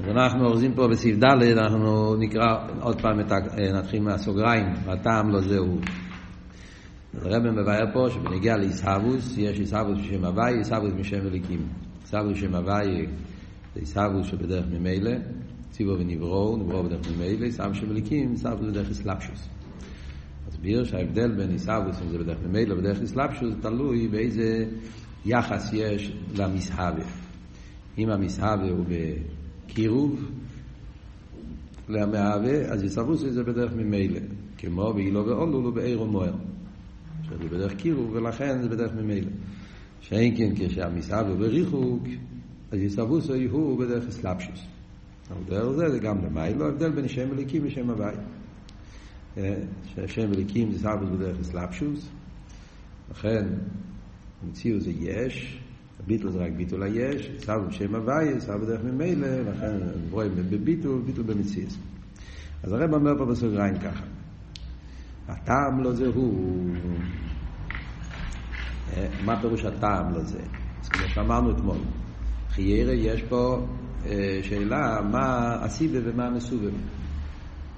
אז אנחנו אורזים פה בסעיף ד', אנחנו נקרא עוד פעם, את ה... נתחיל מהסוגריים, הטעם לא זהו. אז הרב מבאר פה שבנגיע לאיסהבוס, יש איסהבוס בשם הוואי, איסהבוס בשם אליקים. איסהבוס בשם הוואי זה איסהבוס שבדרך ממילא, ציבו ונברו, נברו בדרך ממילא, איסהבוס בשם אליקים, איסהבוס בדרך איסלאפשוס. מסביר שההבדל בין איסהבוס, אם זה בדרך ממילא ובדרך איסלאפשוס, תלוי באיזה יחס יש למסהבה. אם המסהבה הוא בקירוב למהווה, אז איסהבוס זה בדרך ממילא, כמו באילו ואולו ובעיר ומוער. שזה בדרך קירוב, ולכן זה בדרך ממילא. שאין כן כשהמסהב הוא בריחוק, אז יסבוסו הוא בדרך אסלאפשוס. אבל דרך זה זה גם למיילו, ההבדל בין שם אליקים ושם הוואי. שהשם אליקים זה סבוס בדרך אסלאפשוס, לכן המציאו זה יש, הביטול זה רק ביטול היש, סבוס בשם הוואי, סבוס בדרך ממילא, לכן רואים בביטול, ביטול במציאס. אז הרב אומר פה בסוגריים ככה. הטעם לא זה הוא. מה פירוש הטעם לא זה? אז כמו שאמרנו אתמול, חיירה יש פה שאלה מה הסיבה ומה המסובב.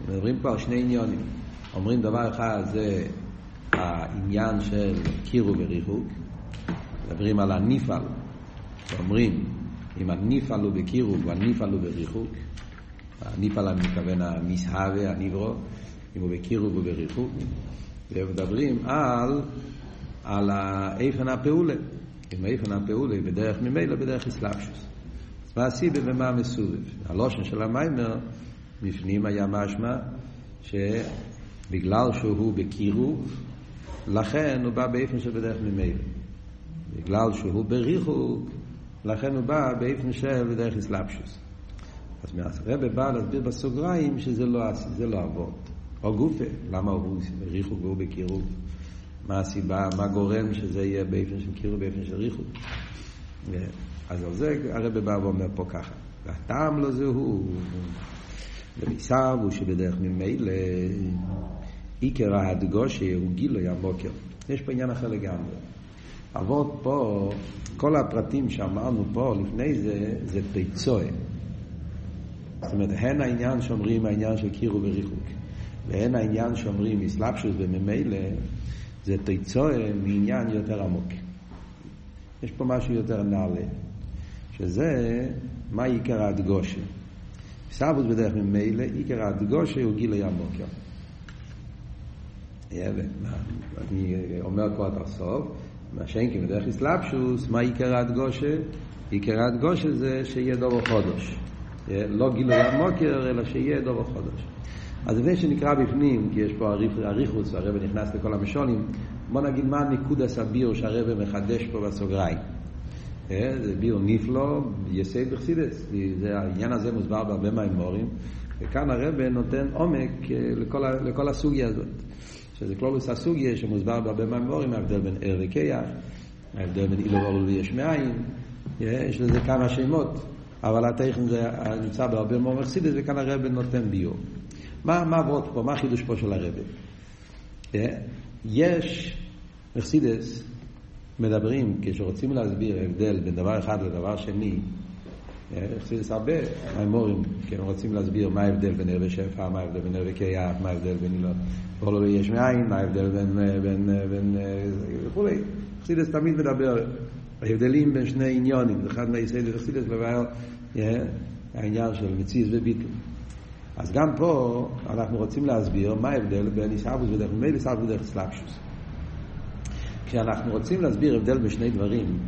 מדברים פה על שני עניונים. אומרים דבר אחד זה העניין של קירו וריחוק, מדברים על הניפל, אומרים אם הניפל הוא בקירו והניפל הוא בריחוק, הניפל אני מתכוון המסהווה, הניברו, אם הוא בקירוב ובריחוק, ומדברים על, על איפן הפעולה. אם איפן הפעולה בדרך ממילא, בדרך אסלאפשוס. אז מה הסיבה ומה המסובב? הלושן של המיימר, בפנים היה משמע שבגלל שהוא בקירוב, לכן הוא בא באיפן של בדרך ממילא. בגלל שהוא בריחוק, לכן הוא בא באיפן של בדרך אסלאפשוס. אז הרב בא להסביר בסוגריים שזה לא, לא אבות. או גופה, למה הוא ריחוק והוא בקירוב? מה הסיבה, מה גורם שזה יהיה באופן של קירוב, באופן של ריחוק? אז על זה הרב בא ואומר פה ככה, והטעם לו זה הוא, במיסר הוא שבדרך ממילא עיקר ההדגושה הוא גילוי המוקר. יש פה עניין אחר לגמרי. אבות פה, כל הפרטים שאמרנו פה לפני זה, זה פיצוי. זאת אומרת, הן העניין שאומרים העניין של קירוב וריחוק. ואין העניין שאומרים אסלאפשוס וממילא זה תיצואה מעניין יותר עמוק. יש פה משהו יותר נעלה, שזה מה עיקר הדגושה. סבוס בדרך ממילא, עיקר הדגושה הוא גילי המוקר. אני אומר כבר את הסוף, מה שאין כי בדרך אסלאפשוס, מה עיקר הדגושה? עיקר הדגושה זה שיהיה דור חודש. לא גילוי המוקר, אלא שיהיה דור חודש. אז לפני שנקרא בפנים, כי יש פה אריכוס, הרב נכנס לכל המשולים, בוא נגיד מה ניקוד הסביר שהרב מחדש פה בסוגריים. זה ביר נפלא, יסד בחסידס, העניין הזה מוסבר בהרבה מהאמורים, וכאן הרב נותן עומק לכל, לכל הסוגיה הזאת, שזה כלולוס הסוגיה שמוסבר בהרבה מהאמורים, ההבדל בין ער וכיח, ההבדל בין אילו ואולו ויש מאין, יש לזה כמה שמות, אבל הטכן זה נמצא בהרבה מאוד מחסידס, וכאן הרב נותן ביור. מה, מה עבוד פה? מה החידוש פה של הרבי? יש, מחסידס מדברים, כשרוצים להסביר הבדל בין דבר אחד לדבר שני, מחסידס הרבה מימורים, כי הם רוצים להסביר מה ההבדל בין ערבי שפע, מה ההבדל בין ערבי קייח, מה ההבדל בין אילו, כל לא יש מאין, מה ההבדל בין, בין, בין, וכולי. מחסידס תמיד מדבר ההבדלים בין שני עניונים, אחד מהיסיידס מחסידס לבעיה העניין של מציז וביטל. אז גם פה אנחנו רוצים להסביר מה ההבדל בין איסאבוס בדרך ממילא איסאבוס בדרך סלאפשוס. כשאנחנו רוצים להסביר הבדל בשני דברים,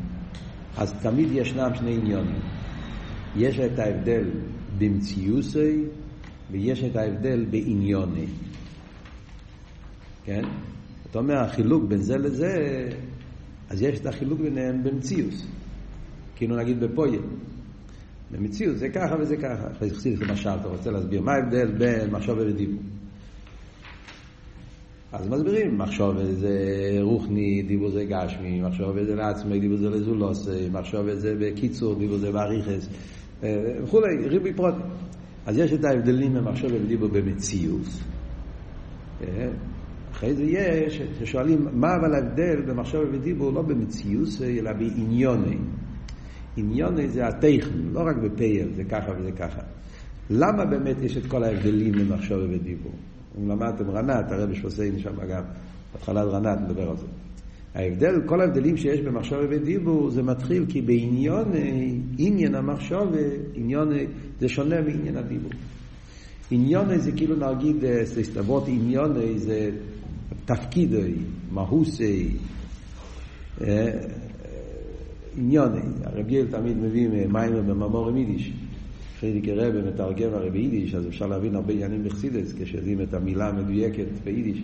אז תמיד ישנם שני עניונים. יש את ההבדל במציוסי ויש את ההבדל בעניוני. כן? אתה אומר, החילוק בין זה לזה, אז יש את החילוק ביניהם במציוס. כאילו נגיד בפויל. במציאות זה ככה וזה ככה. אחרי זה חסידס למשל, אתה רוצה להסביר מה ההבדל בין מחשוב ודיבור. אז מסבירים, מחשוב זה רוחני, דיבור זה גשמי, מחשוב זה לעצמי, דיבור זה לזולוסי, מחשוב זה בקיצור, דיבור זה באריכס, וכולי, ריבי פרוט. אז יש את ההבדלים במחשוב ודיבור במציאות. אחרי זה יש, ששואלים, מה אבל ההבדל במחשוב ודיבור לא במציאות, אלא בעניוני. עניון זה הטכן, לא רק בפייל, זה ככה וזה ככה. למה באמת יש את כל ההבדלים במחשוב ובדיבור? אם למדתם רנת, הרבי שפוסיין שם גם, בהתחלת רנת נדבר על זה. ההבדל, כל ההבדלים שיש במחשוב ובדיבור, זה מתחיל כי בעניון, עניין המחשוב, עניון, זה שונה מעניין הדיבור. עניון זה כאילו נגיד, סתבות עניון זה תפקידי, מהוסי, עניוני. הרב גיל תמיד מביא מים במאמור עם יידיש. פרידיקי רבי מתרגם הרי ביידיש, אז אפשר להבין הרבה עניינים בחסידס, כשיודעים את המילה המדויקת ביידיש.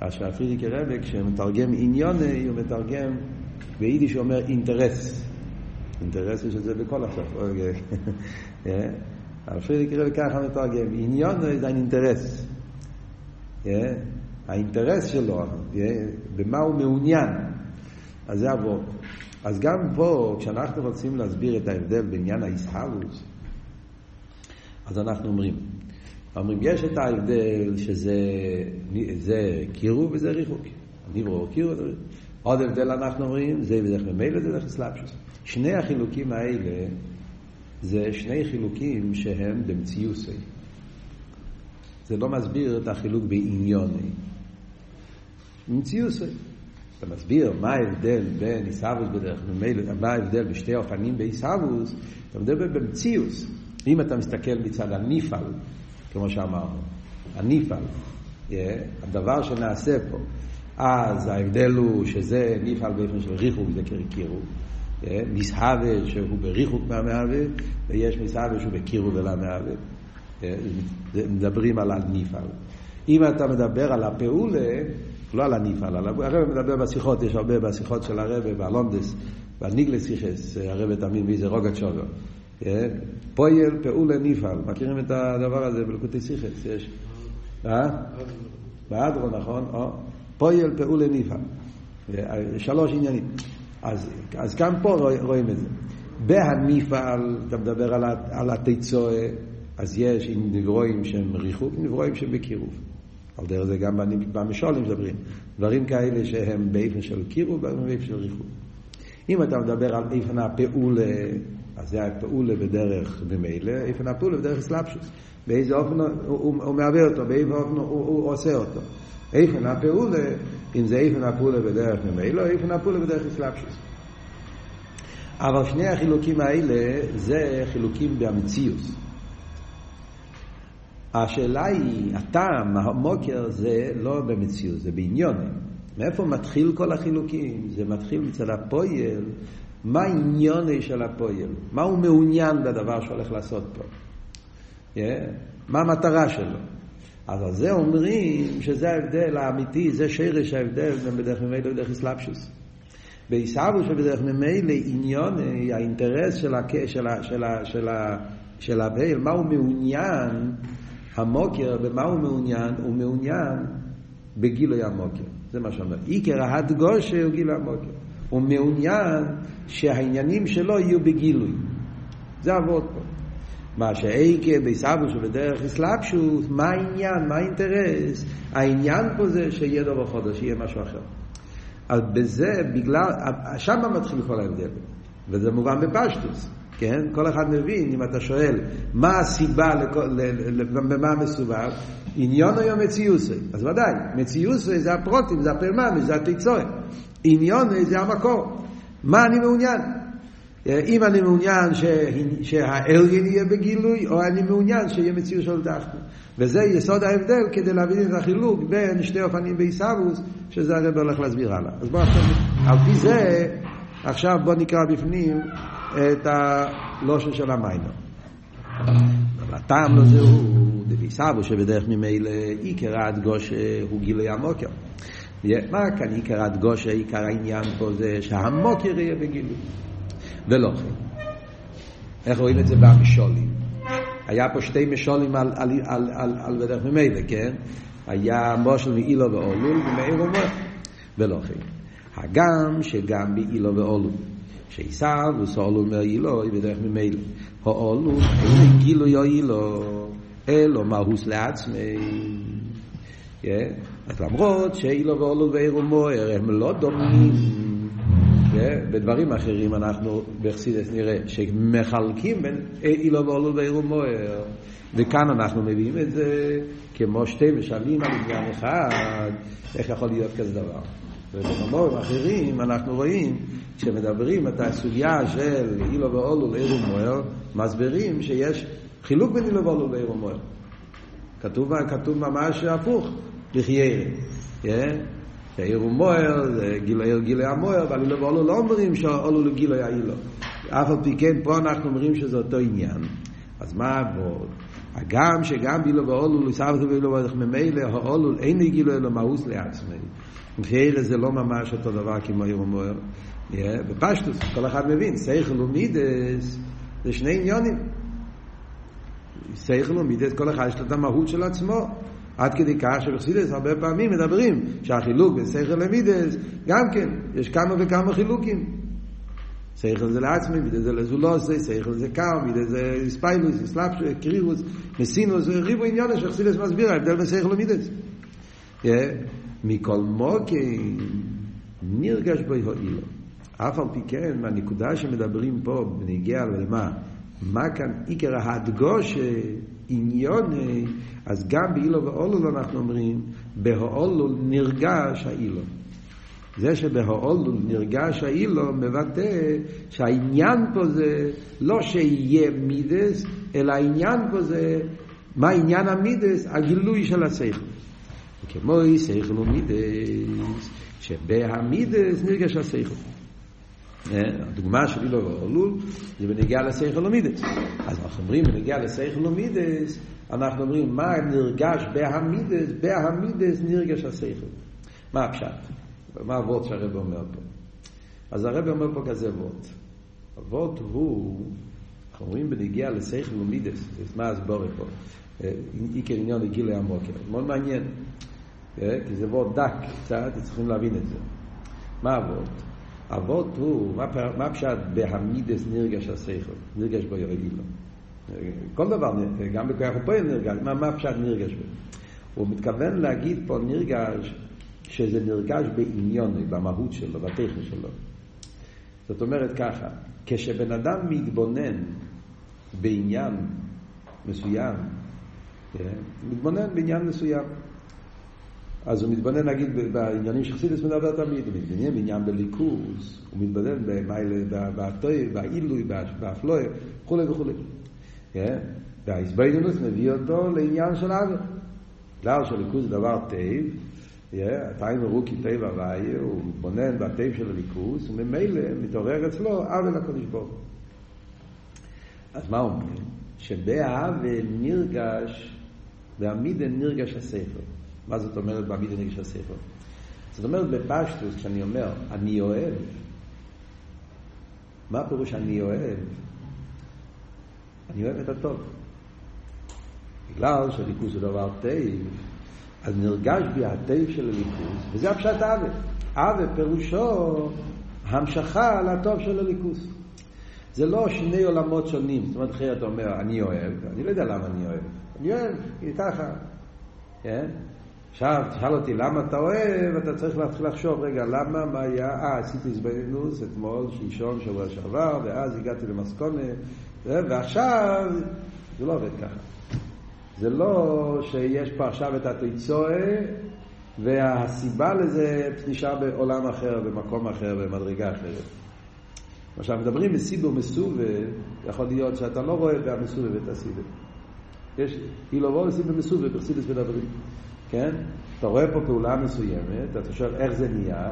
אז שהפרידיקי רבי, כשמתרגם עניוני, הוא מתרגם, ביידיש הוא אומר אינטרס. אינטרס יש את זה בכל השפות. אבל פרידיקי רבי ככה מתרגם, עניוני זה אינטרס. האינטרס שלו, במה הוא מעוניין. אז זה עבור. אז גם פה, כשאנחנו רוצים להסביר את ההבדל בעניין האיסהלוס, אז אנחנו אומרים, אומרים, יש את ההבדל שזה זה קירו וזה ריחוק. דיברו קירו, עוד הבדל אנחנו אומרים, זה בדרך ממילא זה דרך אסלאפשוס. שני החילוקים האלה זה שני חילוקים שהם במציוסי. זה לא מסביר את החילוק בעניוני. במציוסי. אתה מסביר מה ההבדל בין עיסאוווס בדרך ממילא, מה ההבדל בשתי אופנים בעיסאוווס, אתה מדבר במציאוס. אם אתה מסתכל מצד הניפל, כמו שאמרנו, הניפל, yeah, הדבר שנעשה פה, אז ההבדל הוא שזה ניפל באופן של ריחוק, זה. Yeah, מסהווה שהוא בריחוק מהמהווה, ויש מסהווה שהוא בקירוב אל המהווה. Yeah, מדברים על הניפל. אם אתה מדבר על הפעולה, לא על הניפל, הרב מדבר בשיחות, יש הרבה בשיחות של הרב, באלונדס, בניגלס סיכס, הרב תמיד מי זה רוגת שוגו. פויל פעולה ניפל, מכירים את הדבר הזה בלקוטי סיכס, יש, אה? באדרו נכון, או, פויל פעולה ניפל, שלוש עניינים. אז, אז גם פה רואים את זה. בהניפל, אתה מדבר על, על התיצואה, אז יש נברואים שהם ריחוק, נברואים שהם בקירוב. על דרך זה גם במשולים מדברים. דברים כאלה שהם באיפן של קירוב ובאיפן של ריחוק. אם אתה מדבר על איפן הפעולה, אז זה הפעולה בדרך ממילא, איפן הפעולה בדרך אסלאפשוס. באיזה אופן הוא, הוא, הוא מהווה אותו, באיזה אופן הוא, הוא, הוא עושה אותו. איפן הפעולה, אם זה איפן הפעולה בדרך ממילא, איפן הפעולה בדרך אסלאפשוס. אבל שני החילוקים האלה זה חילוקים במציאות. השאלה היא, הטעם, המוקר, זה לא במציאות, זה בעניונים. מאיפה מתחיל כל החילוקים? זה מתחיל מצד הפועל, מה העניוני של הפועל? מה הוא מעוניין בדבר שהולך לעשות פה? Yeah. מה המטרה שלו? אז על זה אומרים שזה ההבדל האמיתי, זה שרש ההבדל בין בדרך ממילא לדרך אסלאפשוס. בעיסאוו שבדרך ממילא עניוני, האינטרס של, הק... של הבעל, מה הוא מעוניין המוקר, במה הוא מעוניין? הוא מעוניין בגילוי המוקר. זה מה שאומר. עיקר ההדגושה הוא גילוי המוקר. הוא מעוניין שהעניינים שלו יהיו בגילוי. זה עבוד פה. מה שאייקה ביסבו שבדרך אסלאפשוס, מה העניין, מה האינטרס? העניין פה זה שיהיה דבר חודש, שיהיה משהו אחר. אז בזה, בגלל, שם מתחיל כל ההבדל. וזה מובן בפשטוס. כן? כל אחד מבין, אם אתה שואל, מה הסיבה, במה מסובב? עניון או מציוסי? אז ודאי, מציוסי זה הפרוטים, זה הפרממי, זה התיצורת. עניון זה המקור. מה אני מעוניין? אם אני מעוניין. שהאלגין יהיה בגילוי, או אני מעוניין שיהיה מציאות של דחנו. וזה יסוד ההבדל כדי להבין את החילוק בין שתי אופנים בעיסאוווס, שזה הרב הולך להסביר הלאה. אז בואו עכשיו, על פי זה, עכשיו בואו נקרא בפנים את הלושן של המיינו. הטעם לזה הוא דביסבו שבדרך ממילא עיקר ההדגושה הוא גילוי המוקר. מה כאן עיקר ההדגושה, עיקר העניין פה זה שהמוקר יהיה בגילוי. ולא כן. איך רואים את זה במשולים? היה פה שתי משולים על, על, על, על, על בדרך ממילא, כן? היה מושל מאילו ואולול ומאיר ומוח. ולא כן. הגם שגם באילו ואולול. שעיסאו וסולו מאילו בדרך ממילא. האולו אין גילו יאילו אלו מהוס לעצמי. אז למרות שאילו ואולו ואירו מויר הם לא דומים. בדברים אחרים אנחנו בחסידס נראה שמחלקים בין אילו ואולו ואילו מוער. וכאן אנחנו מביאים את זה כמו שתי משלים על עניין אחד. איך יכול להיות כזה דבר ובמאמרים אחרים אנחנו רואים כשמדברים את הסוגיה של אילו ואולו לאילו מוער מסבירים שיש חילוק בין אילו ואולו לאילו מוער כתוב, כתוב ממש הפוך לחיירה העיר מויר, זה גילי, גילי המויר, אבל לא ואולו לא אומרים שאולו לגילי האילו. אף על פי כן, פה אנחנו אומרים שזה אותו עניין. אז מה עבוד? הגם שגם בילו ואולו, לסבתו בילו ואולו, ממילא האולו אין גילו אלא מאוס לעצמי. חייר זה לא ממש אותו דבר כמו עיר מויר. בפשטוס, כל אחד מבין, סייכל ומידס זה שני עניונים. סייכל ומידס, כל אחד יש לו את המהות של עצמו. עד כדי כך שבחסידס הרבה פעמים מדברים שהחילוק בין שכל למידס, גם כן, יש כמה וכמה חילוקים. שכל זה לעצמי, מידס זה לזולוסי, שכל זה קר, מידס זה ספיילוס, סלאפשו, קרירוס, מסינוס, ריבו עניון שחסידס מסביר, ההבדל בין שכל למידס. מכל מוקי נרגש בו הועילו. אף על פי כן, מהנקודה שמדברים פה, בנגיע למה, מה כאן עיקר ההדגוש עניון, אז גם באילו ואולול אנחנו אומרים, בהאולול נרגש האילו. זה שבהאולול נרגש האילו מבטא שהעניין פה זה לא שיהיה מידס, אלא העניין פה זה, מה עניין המידס? הגילוי של השכל. כמו שכל ומידס, שבהמידס נרגש השכל. הדוגמה של עילה ועלול זה בנגיעה לשכל ומידס. אז אנחנו אומרים בנגיעה לשכל ומידס, אנחנו אומרים מה נרגש בהמידס, בהמידס נרגש השכל. מה הפשט? מה הוורט שהרב אומר פה? אז הרב אומר פה כזה וורט. הוורט הוא, אנחנו אומרים בנגיעה לשכל ומידס, מה הסבור פה? עיקר עניין לגילי המוקר. מאוד מעניין. כי זה וורד דק קצת, צריכים להבין את זה. מה הוורד? אבות הוא, מה פשט בהמידס נרגש השכל, נרגש בו יועילו. כל דבר, גם בכוח הפועל נרגש, מה, מה פשט נרגש בו? הוא מתכוון להגיד פה נרגש, שזה נרגש בעניון, במהות שלו, בטכן שלו. זאת אומרת ככה, כשבן אדם מתבונן בעניין מסוים, כן? מתבונן בעניין מסוים, אז הוא מתבונן, נגיד, בעניינים שחסידס מדבר תמיד, הוא מתבונן בעניין בליכוז, הוא מתבונן בטוי, בעילוי, באפלוי, וכולי וכולי. והאיזבנינוס מביא אותו לעניין של עוול. בגלל שליכוז זה דבר טייב, התאים הראו כי טייב הוואי, הוא מתבונן בטייב של הליכוז, וממילא מתעורר אצלו עוול הקדוש ברוך אז מה אומרים? שבעוול נרגש, בעמידה נרגש הספר. מה זאת אומרת בעמידה נרגש הספר? זאת אומרת בפשטוס, כשאני אומר, אני אוהב, מה הפירוש אני אוהב? אני אוהב את הטוב. בגלל שאלוקות הוא דבר טייב, אז נרגש בי הטייב של אלוקות, וזה הפשט אהבה. אהבה פירושו המשכה לטוב של אלוקות. זה לא שני עולמות שונים. זאת אומרת, אחרי אתה אומר, אני אוהב, אני לא יודע למה אני אוהב. אני אוהב, כי ככה. כן? עכשיו, תשאל אותי למה אתה אוהב, אתה צריך להתחיל לחשוב, רגע, למה, מה היה, אה, עשיתי התבוננות אתמול, שלשום, שבוע שעבר, ואז הגעתי למסקונה, ועכשיו, זה לא עובד ככה. זה לא שיש פה עכשיו את התיצואה, והסיבה לזה נשאר בעולם אחר, במקום אחר, במדרגה אחרת. עכשיו, מדברים מסיבו מסובה, יכול להיות שאתה לא רואה במסובה ואת הסיבה. יש, היא לא סיבה מסובה, בחסידס מדברים. כן? אתה רואה פה פעולה מסוימת, אתה שואל איך זה נהיה,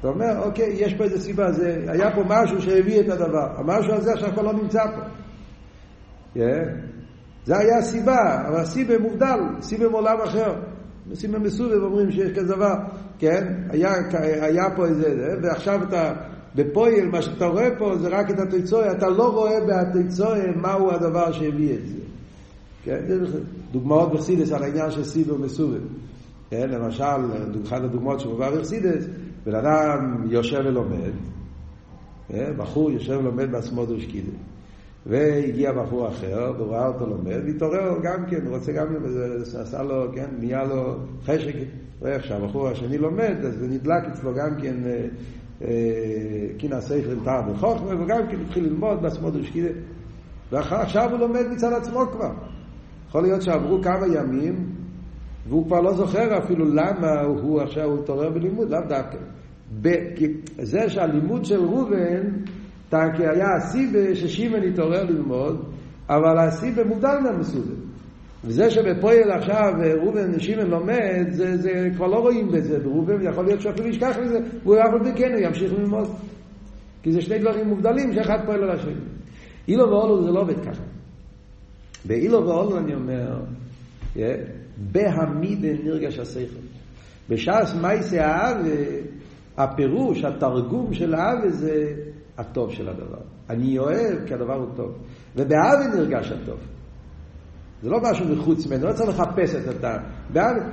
אתה אומר, אוקיי, יש פה איזה סיבה, זה, היה פה משהו שהביא את הדבר, המשהו הזה עכשיו כבר לא נמצא פה. Yeah. זה היה הסיבה, אבל הסיבה מובדל, סיבה מעולם אחר. סיבה מסובב אומרים שיש כזה דבר, כן? היה, היה פה איזה, ועכשיו אתה, בפועל, מה שאתה רואה פה זה רק את התיצויה, אתה לא רואה בתיצויה מהו הדבר שהביא את זה. כן? דוגמאות בחסידס על העניין של סיבה ומסובב. כן? למשל, אחת הדוגמאות שמובא בחסידס, בן אדם יושב ולומד, כן? בחור יושב ולומד בעצמו דושקידה. והגיע בחור אחר, והוא ראה אותו לומד, והתעורר גם כן, רוצה גם, עשה לו, כן, נהיה לו חשק, רואה איך שהבחור השני לומד, אז זה נדלק אצלו גם כן קינה סייכל טעם וחוכמה, וגם כן התחיל ללמוד בעצמות ושקידה. ועכשיו הוא לומד מצד עצמו כבר. יכול להיות שעברו כמה ימים, והוא כבר לא זוכר אפילו למה הוא עכשיו התעורר בלימוד, לאו דווקא. זה שהלימוד של ראובן, כי היה הסיבה ששימן התעורר ללמוד, אבל הסיבה מודע למה מסודר. וזה שבפועל עכשיו ראובן שימן לומד, זה, זה כבר לא רואים בזה בראובן, יכול להיות שאפילו ישכח מזה, והוא אף על כן הוא ימשיך ללמוד. כי זה שני דברים מובדלים שאחד פועל על השני. אילו ואולו זה לא עובד ככה. באילו ואולו אני אומר, yeah, בהמידה נרגש השכל. בש"ס מייסי האב, הפירוש, התרגום של האב זה הטוב של הדבר. אני אוהב כי הדבר הוא טוב. ובאב נרגש הטוב. זה לא משהו מחוץ ממנו, לא צריך לחפש את הטעם.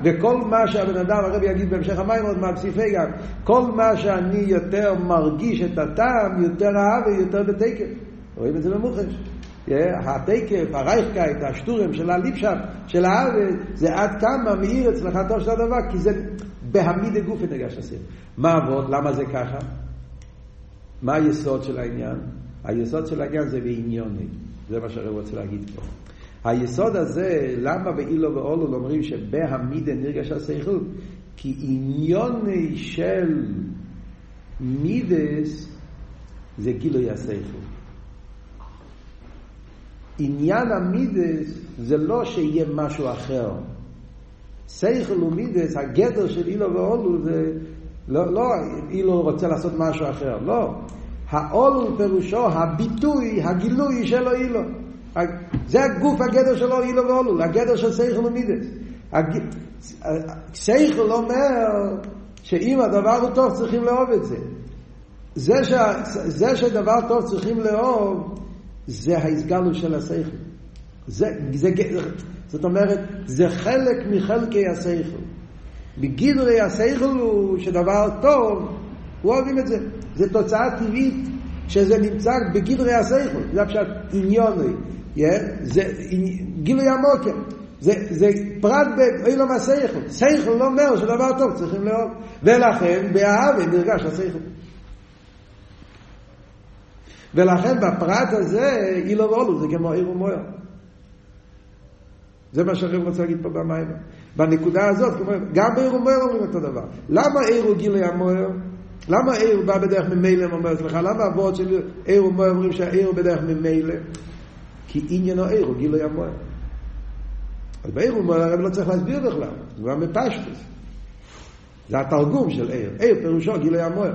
וכל מה שהבן אדם, הרב יגיד בהמשך המים עוד מהפסיפי גם, כל מה שאני יותר מרגיש את הטעם, יותר אהב ויותר בתקף. רואים את זה במוחש. התקף, הרייכקייט, השטורם של הליפשם, של הארץ, זה עד כמה מאיר אצלך טוב של הדבר, כי זה בהמיד גופי נגש הסיר. מה עבוד? למה זה ככה? מה היסוד של העניין? היסוד של העניין זה בעניוני. זה מה שהרב רוצה להגיד פה. היסוד הזה, למה באילו ואולו אומרים שבהמידה נרגש השכל? כי עניוני של מידס זה גילוי השכל. עניין המידס זה לא שיהיה משהו אחר. שכל ומידס, הגדר של אילו ואולו זה לא, לא אילו רוצה לעשות משהו אחר, לא. האולו פירושו הביטוי, הגילוי שלו אילו. זה הגוף הגדר שלו אילו ואולו, הגדר של שכל ומידס. שכל אומר שאם הדבר הוא טוב צריכים לאהוב את זה. זה, ש... זה שדבר טוב צריכים לאהוב זה ההסגלות של השכל. זה, זה, זאת אומרת, זה חלק מחלקי השכל. בגדרי השכל הוא שדבר טוב, אוהבים את זה. זה תוצאה טבעית שזה נמצא בגדרי השכל. זה פשוט עניוני. Yeah, זה גילוי המוקר. זה, זה פרט באילום השכל. שכל לא אומר שדבר טוב צריכים לאהוב. ולכן באהבה נרגש השכל. ולכן בפרט הזה, אילו ואולו, זה כמו עיר ומויר. זה מה שהרב רוצה להגיד פה במים. בנקודה הזאת, גם בעיר ומויר אומרים אותו דבר. למה עיר הוא גילי המויר? למה עיר בא בדרך ממילא, אומר סליחה, למה אבות של עיר אומרים שהעיר הוא בדרך ממילא? כי עניינו עיר הוא גילי המויר. אז בעיר ומויר הרב לא צריך להסביר בכלל, זה כבר מפשטוס. זה התרגום של עיר. עיר פירושו גילי המויר.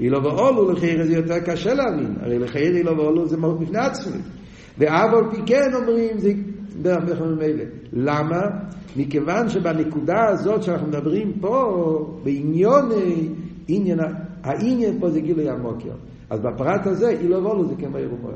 אילו ואולו לחייר זה יותר קשה להאמין, הרי לחייר אילו ואולו זה מהות בפני עצמי. ואף על פי כן אומרים זה דרך בכלל ממילא. למה? מכיוון שבנקודה הזאת שאנחנו מדברים פה, בעניון, עניין, העניין פה זה גילוי המוקר. אז בפרט הזה, אילו ואולו זה כמו עיר ומוער.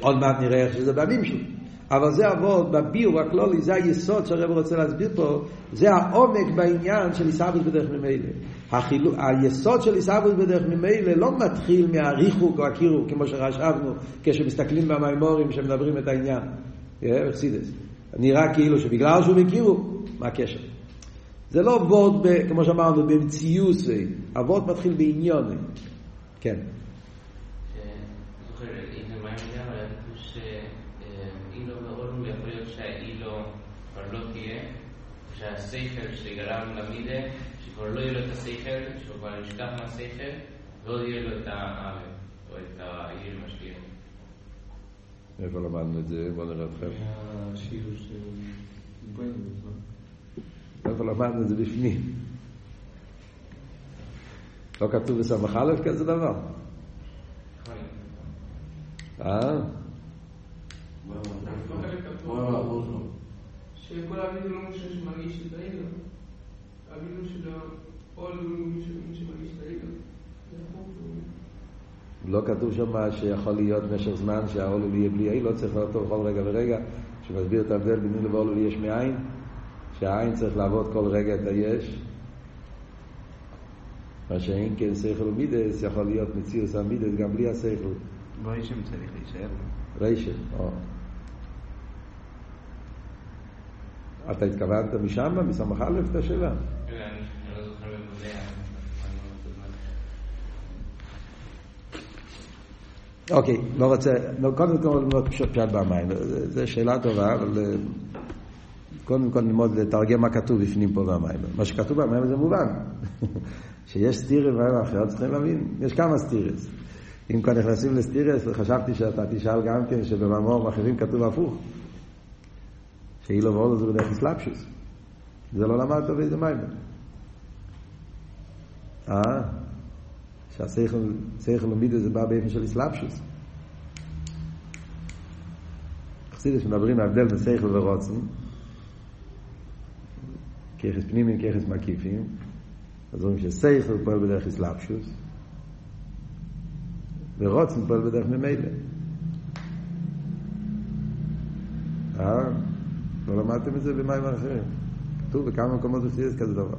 עוד מעט נראה איך שזה בימים שלו. אבל זה עבוד בביור הכלולי, זה היסוד שהרב רוצה להסביר פה, זה העומק בעניין של עיסאוווס בדרך ממילא. החילו, היסוד של עיסאוווס בדרך ממילא לא מתחיל מהריחוק או הקירוק, כמו שחשבנו, כשמסתכלים במימורים שמדברים את העניין. אכסידס. נראה כאילו שבגלל שהוא בקירוק, מה הקשר? זה לא וורד, כמו שאמרנו, במציוסי, הוורד מתחיל בעניון. כן. שהשכל שגרם למידה, שכבר לא יהיה לו את השכל, שהוא כבר נשכח מהשכל, לא יהיה לו את הארץ, או את העיר משקיע. איפה למדנו את זה? בוא נראה אתכם. איפה למדנו את זה בפנים? לא כתוב בסמך א' כזה דבר? אה? שכל אבינו לא משה שמרגיש את העיר. אבינו של העול הוא מי שמרגיש את העיר. לא כתוב שם שיכול להיות משך זמן שהעול יהיה בלי העיר, לא צריך לעשות כל רגע ורגע, שמסביר את ההבדל בין ועול הוא יש מאין, שהעין צריך לעבוד כל רגע את היש, מה שאין כן שכל ומידס יכול להיות מציר סמידס גם בלי השכל. רישם צריך להישאר. רישם, או. אתה התכוונת משם, מסמך א', את השאלה? אוקיי, לא רוצה, לא, קודם כל, לא פשוט פשוט במים, זו שאלה טובה, אבל אה, קודם כל ללמוד לתרגם מה כתוב בפנים פה במים. מה שכתוב במים זה מובן. שיש סטירה במים אחרות צריכים להבין, יש כמה סטירס. אם כבר נכנסים לסטירס, חשבתי שאתה תשאל גם כן שבמאמור אחרים כתוב הפוך. שאילו ואולו זה בדרך אסלאפשוס. זה לא למדת באיזה מים. אה? שהשכל למידה זה בא באופן של אסלאפשוס. חסידס מדברים על ההבדל בין שכל ורוצן, כיחס פנימיים, כיחס מקיפים, אז אומרים ששכל פועל בדרך אסלאפשוס, ורוצן פועל בדרך ממילא. אה? לא למדתם את זה במים אחרים. כתוב בכמה מקומות בחסידס כזה דבר.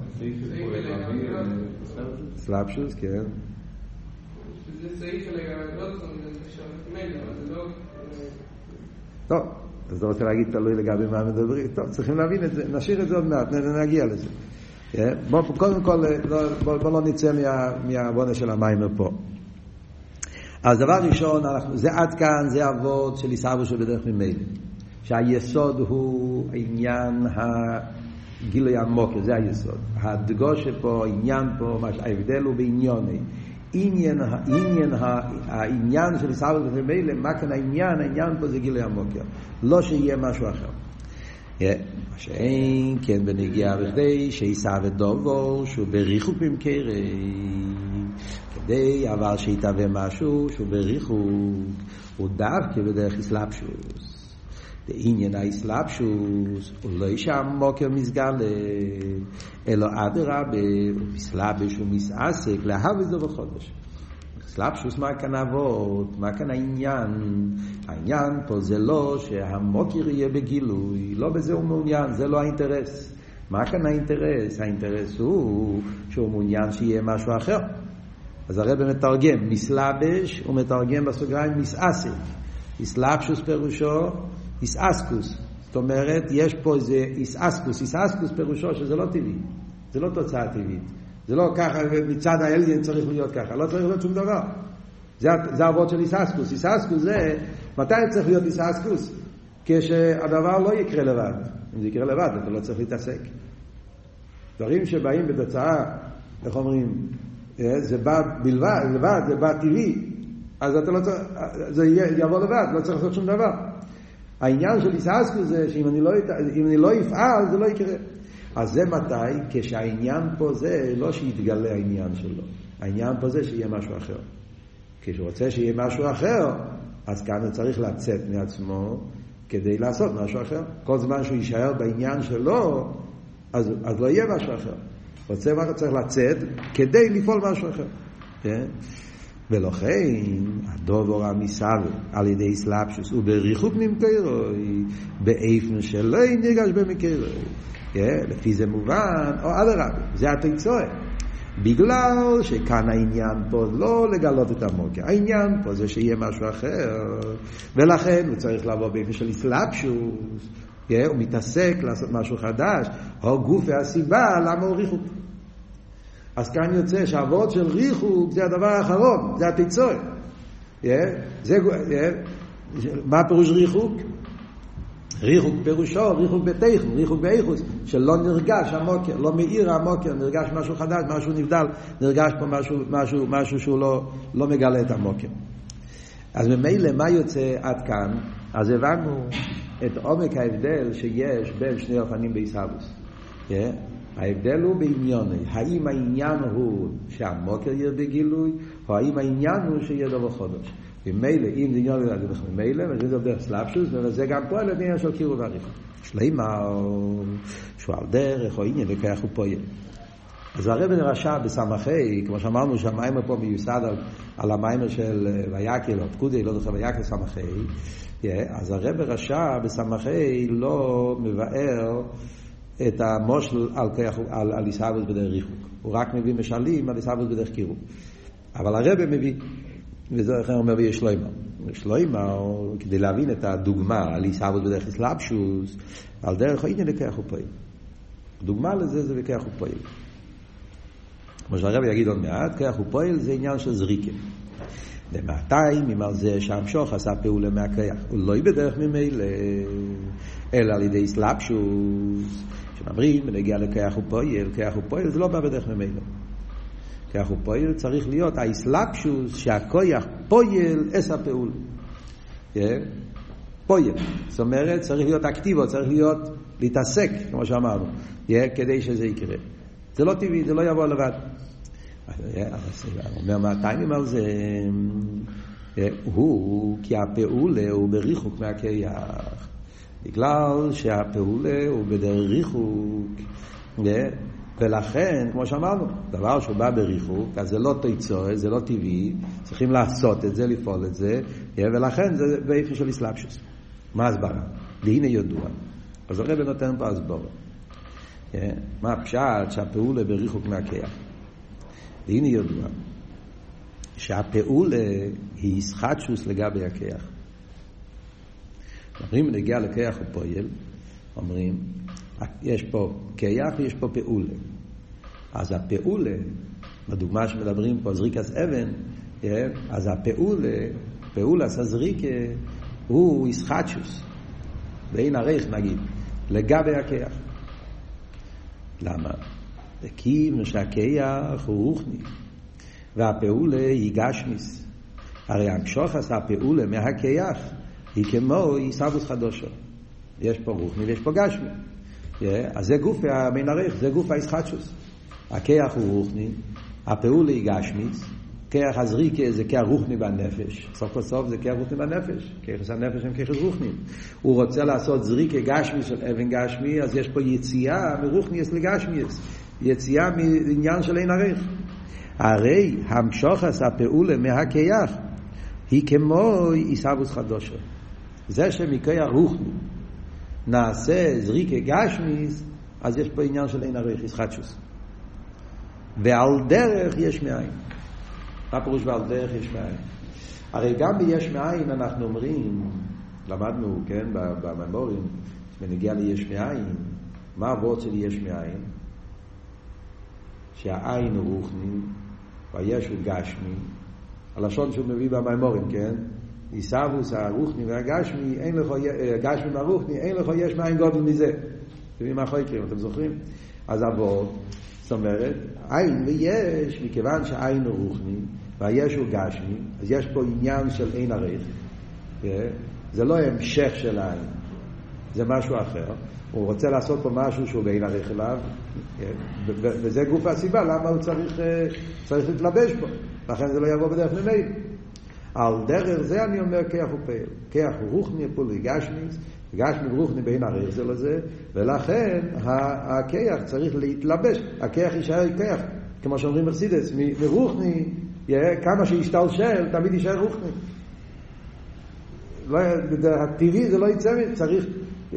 סלאפשוס, כן. לא אז לא רוצה להגיד תלוי לגבי מה מדברים, טוב, צריכים להבין את זה, נשאיר את זה עוד מעט, נגיע לזה. אה, בוא, קודם כל, אה, לא, בוא, בוא לא נצא מה- מהעוונה של המיימר פה. אז דבר ראשון, אנחנו, זה עד כאן, זה אבות של עיסאוו שבדרך ממילא. שהיסוד הוא עניין הגילוי המוקר, זה היסוד. הדגושה פה, העניין פה, מה שההבדל הוא בעניוני. עניין, העניין, העניין של עיסאוו ובמילא, מה כאן העניין? העניין פה זה גילוי המוקר. לא שיהיה משהו אחר. מה שאין כן בנגיעה בכדי שיישא ודובו שהוא בריחוק ממקרי כדי אבל שיתהווה משהו שהוא בריחוק הוא דווקא בדרך אסלאפשוס בעניין האסלאפשוס הוא לא אישה מוקר מסגלה אלא אדרבה מסלבש ומסעסק להב את זה בחודש סלאפשוס מה כאן אבות, מה כאן העניין? העניין פה זה לא שהמוקר יהיה בגילוי, לא בזה הוא מעוניין, זה לא האינטרס. מה כאן האינטרס? האינטרס הוא שהוא מעוניין שיהיה משהו אחר. אז הרב מתרגם, מסלבש, הוא מתרגם בסוגריים מסעסק. אסלאפשוס פירושו איסאסקוס. זאת אומרת, יש פה איזה איסאסקוס, איסאסקוס פירושו שזה לא טבעי, זה לא תוצאה טבעית. זה לא ככה, מצד האליין צריך להיות ככה, לא צריך להיות שום דבר. זה, זה אבות של איסאסקוס. איסאסקוס זה, מתי צריך להיות איסאסקוס? כשהדבר לא יקרה לבד. אם זה יקרה לבד, אתה לא צריך להתעסק. דברים שבאים בתוצאה, איך אומרים, זה בא בלבד, לבד, זה בא טבעי, אז אתה לא צריך, זה יבוא לבד, לא צריך לעשות שום דבר. העניין של איסאסקוס זה שאם אני לא, אם אני לא אפעל, זה לא יקרה. אז זה מתי? כשהעניין פה זה לא שיתגלה העניין שלו. העניין פה זה שיהיה משהו אחר. כשהוא רוצה שיהיה משהו אחר, אז כאן הוא צריך לצאת מעצמו כדי לעשות משהו אחר. כל זמן שהוא יישאר בעניין שלו, אז, אז לא יהיה משהו אחר. רוצה משהו צריך לצאת כדי לפעול משהו אחר. כן? ולכן הדובר המסר על ידי סלאפשוס בריחוק ממקרוי באיפן שלא נרגש במקרוי. לפי זה מובן או אדרבה זה התיצורת בגלל שכאן העניין פה לא לגלות את המוקר העניין פה זה שיהיה משהו אחר. ולכן הוא צריך לבוא באיפן של סלאפשוס הוא מתעסק לעשות משהו חדש. או גוף והסיבה למה הוא ריחוק אז כאן יוצא שהאבות של ריחוק זה הדבר האחרון, זה התיצור. Yeah, זה, yeah, מה פירוש ריחוק? ריחוק פירושו, ריחוק בתיכו, ריחוק באיכוס, שלא נרגש המוקר, לא מאיר המוקר, נרגש משהו חדש, משהו נבדל, נרגש פה משהו, משהו, משהו שהוא לא, לא מגלה את המוקר. אז ממילא מה יוצא עד כאן? אז הבנו את עומק ההבדל שיש בין שני אופנים בעיסאוויס. Yeah. ההבדל הוא בעניוני, האם העניין הוא שהמוקר יהיה בגילוי, או האם העניין הוא שיהיה דבר חודש. ממילא, אם זה עניין לדעת ממילא, וזה זה דרך סלאפשוס, וזה גם פועל לעניין של קירוב ועריכה. שלימה, שהוא על דרך, או עניין, וכך הוא פועל. אז הרב נרשע בסמכי, כמו שאמרנו שהמיימר פה מיוסד על, על המיימר של ויקל, או פקודי, לא זוכר, ויקל סמכי, אז הרב רשע בסמכי לא מבאר את המושל על, על, על עיסאוווס בדרך ריחוק. הוא רק מביא משלים על עיסאוווס בדרך קירוב. אבל הרב מביא, וזה איך אומר ויש שלוימה. שלוימה, כדי להבין את הדוגמה על עיסאוווס בדרך אסלאפשוס, על דרך העניין לכך הוא פועל. דוגמה לזה זה וכך הוא פועל. כמו שהרב יגיד עוד מעט, כך הוא פועל זה עניין של זריקים. למאתיים, אם על זה שהמשוך עשה פעולה מהכיח. הוא לא בדרך ממילא, אלא על ידי סלפשוס. כשאומרים, בנגיע לכיח ופועל, כיח ופועל זה לא בא בדרך ממילא. כיח ופועל צריך להיות האסלפשוס שהכויח פועל אס הפעול. פועל. זאת אומרת, צריך להיות אקטיבו, צריך להיות, להתעסק, כמו שאמרנו, כדי שזה יקרה. זה לא טבעי, זה לא יבוא לבד. אומר מהטיימים על זה, הוא, כי הפעולה הוא בריחוק מהקייח. בגלל שהפעולה הוא בדרך ריחוק, ולכן, כמו שאמרנו, דבר שהוא בא בריחוק, אז זה לא תיצור, זה לא טבעי, צריכים לעשות את זה, לפעול את זה, ולכן זה באיפה של אסלאפשוס. מה הסברה? והנה ידוע. אז הרב נותן פה הסבורה. מה הפשט שהפעולה בריחוק מהקייח? והנה ידוע שהפעולה היא ישחטשוס לגבי הכיח. אומרים נגיע לכיח ופועל, אומרים, יש פה כיח ויש פה פעולה. אז הפעולה, בדוגמה שמדברים פה, זריקס אבן, אז הפעולה, פעולס הזריקה, הוא ישחטשוס, ואין ערך נגיד, לגבי הכיח. למה? כי שהכיח הוא רוחני, והפעולה היא גשמיס. הרי המשוחס הפעולה מהכיח היא כמו עיסאוווס חדושו. יש פה רוחני ויש פה גשמי. אז זה גוף המנערך, זה גוף הישחטשוס. הכיח הוא רוחני, הפעולה היא גשמיס, כיח הזריקה זה כיח רוחני בנפש. סוף כל סוף זה כיח רוחני בנפש. כיח הנפש הם כיח רוחני. הוא רוצה לעשות זריקה גשמי של אבן גשמי, אז יש פה יציאה מרוחניאס לגשמיאס. יציאה מעניין של אין ערך. הרי המשוחס הפעולה מהכיח היא כמו עיסאוווס חדושו. זה שמכיח רוחני נעשה זריקה גשמיס, אז יש פה עניין של אין ערך, ישחטשוס. ועל דרך יש מאין. מה פירוש ועל דרך יש מאין? הרי גם ביש מאין אנחנו אומרים, למדנו, כן, בממורים, בנגיע ליש מאין, מה הוורד של יש מאין? שהעין הוא רוחני והיש הוא גשמי, הלשון שהוא מביא במימורים, כן? עיסאוווס הרוחני והגשמי, אין לך, גשמי והרוחני, אין לך יש מאין גודל מזה. תראי מה יכול אתם זוכרים? אז אבות, זאת אומרת, עין ויש, מכיוון שהעין הוא רוחני והיש הוא גשמי, אז יש פה עניין של אין ערך, זה לא המשך של העין, זה משהו אחר. הוא רוצה לעשות פה משהו שהוא בין ערך אליו, כן? וזה גוף הסיבה למה הוא צריך, אה, צריך להתלבש בו, לכן זה לא יבוא בדרך ממילא. על דרך זה אני אומר כיח ופעל. כיח הוא רוחני פולי גשמיס, גשמי ורוחני בין ערך זה לזה, ולכן הכיח צריך להתלבש, הכיח יישאר כיח, כמו שאומרים מרסידס, מרוחני, כמה שישתלשל, תמיד יישאר רוחני. לא, הטבעי זה לא יצא, צריך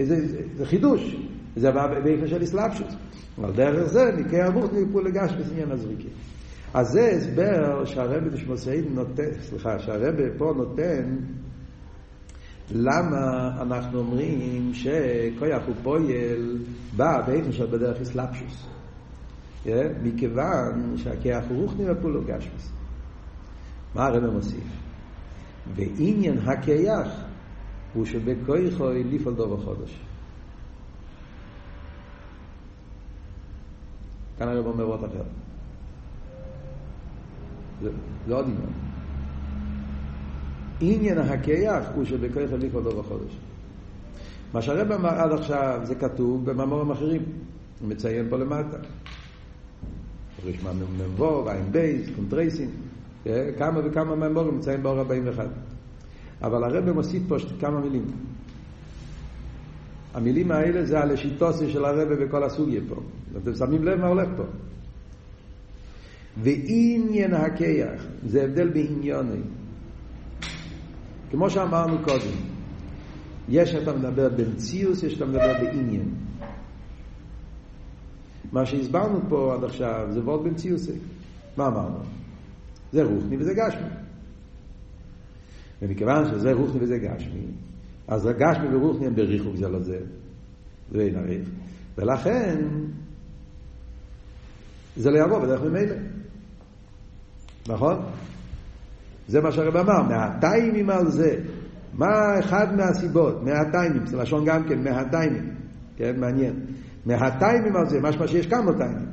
זה, זה חידוש, זה בא באיפה של אסלאפשוס. אבל דרך זה נקרא אבוך ניפול לגש בסניין הזריקי. אז זה הסבר שהרבא דשמוסאית נותן, סליחה, שהרבא פה נותן למה אנחנו אומרים שכויח הוא פועל בא באיפה של בדרך אסלאפשוס. מכיוון שהכיח רוחני ופולו גשמס. מה הרבא מוסיף? ועניין הכיח הוא שבכויכוי לפעול דוב החודש. כאן הרב אומר עוד אחר. זה, זה עוד עניין. עניין הכיח הוא שבכויכוי לפעול דוב החודש. מה שהרב אמר עד עכשיו זה כתוב במאמרים אחרים. הוא מציין פה למטה. רשמה ממבוא, ועין בייס, קונטרייסין, כמה וכמה מאמרים מציין באור 41. אבל הרב מוסיף פה כמה מילים. המילים האלה זה על השיטוסי של הרב בכל הסוגיה פה. אתם שמים לב מה הולך פה. ועניין הכיח, זה הבדל בעניוני. כמו שאמרנו קודם, יש שאתה מדבר במציאוס, יש שאתה מדבר בעניין. מה שהסברנו פה עד עכשיו זה וורד במציאוסי. מה אמרנו? זה רוחני וזה גשמי. ומכיוון שזה רוחני וזה גשמי, אז הגשמי ורוחני הם בריחוק זה לזה, זה אין עריך, ולכן זה לא יבוא בדרך ממילא. נכון? זה מה שהרב אמר, מהטיימים על זה. מה אחד מהסיבות? מהטיימים, זה לשון גם כן, מהטיימים. כן, מעניין. מהטיימים על זה, משמע שיש כמה טיימים.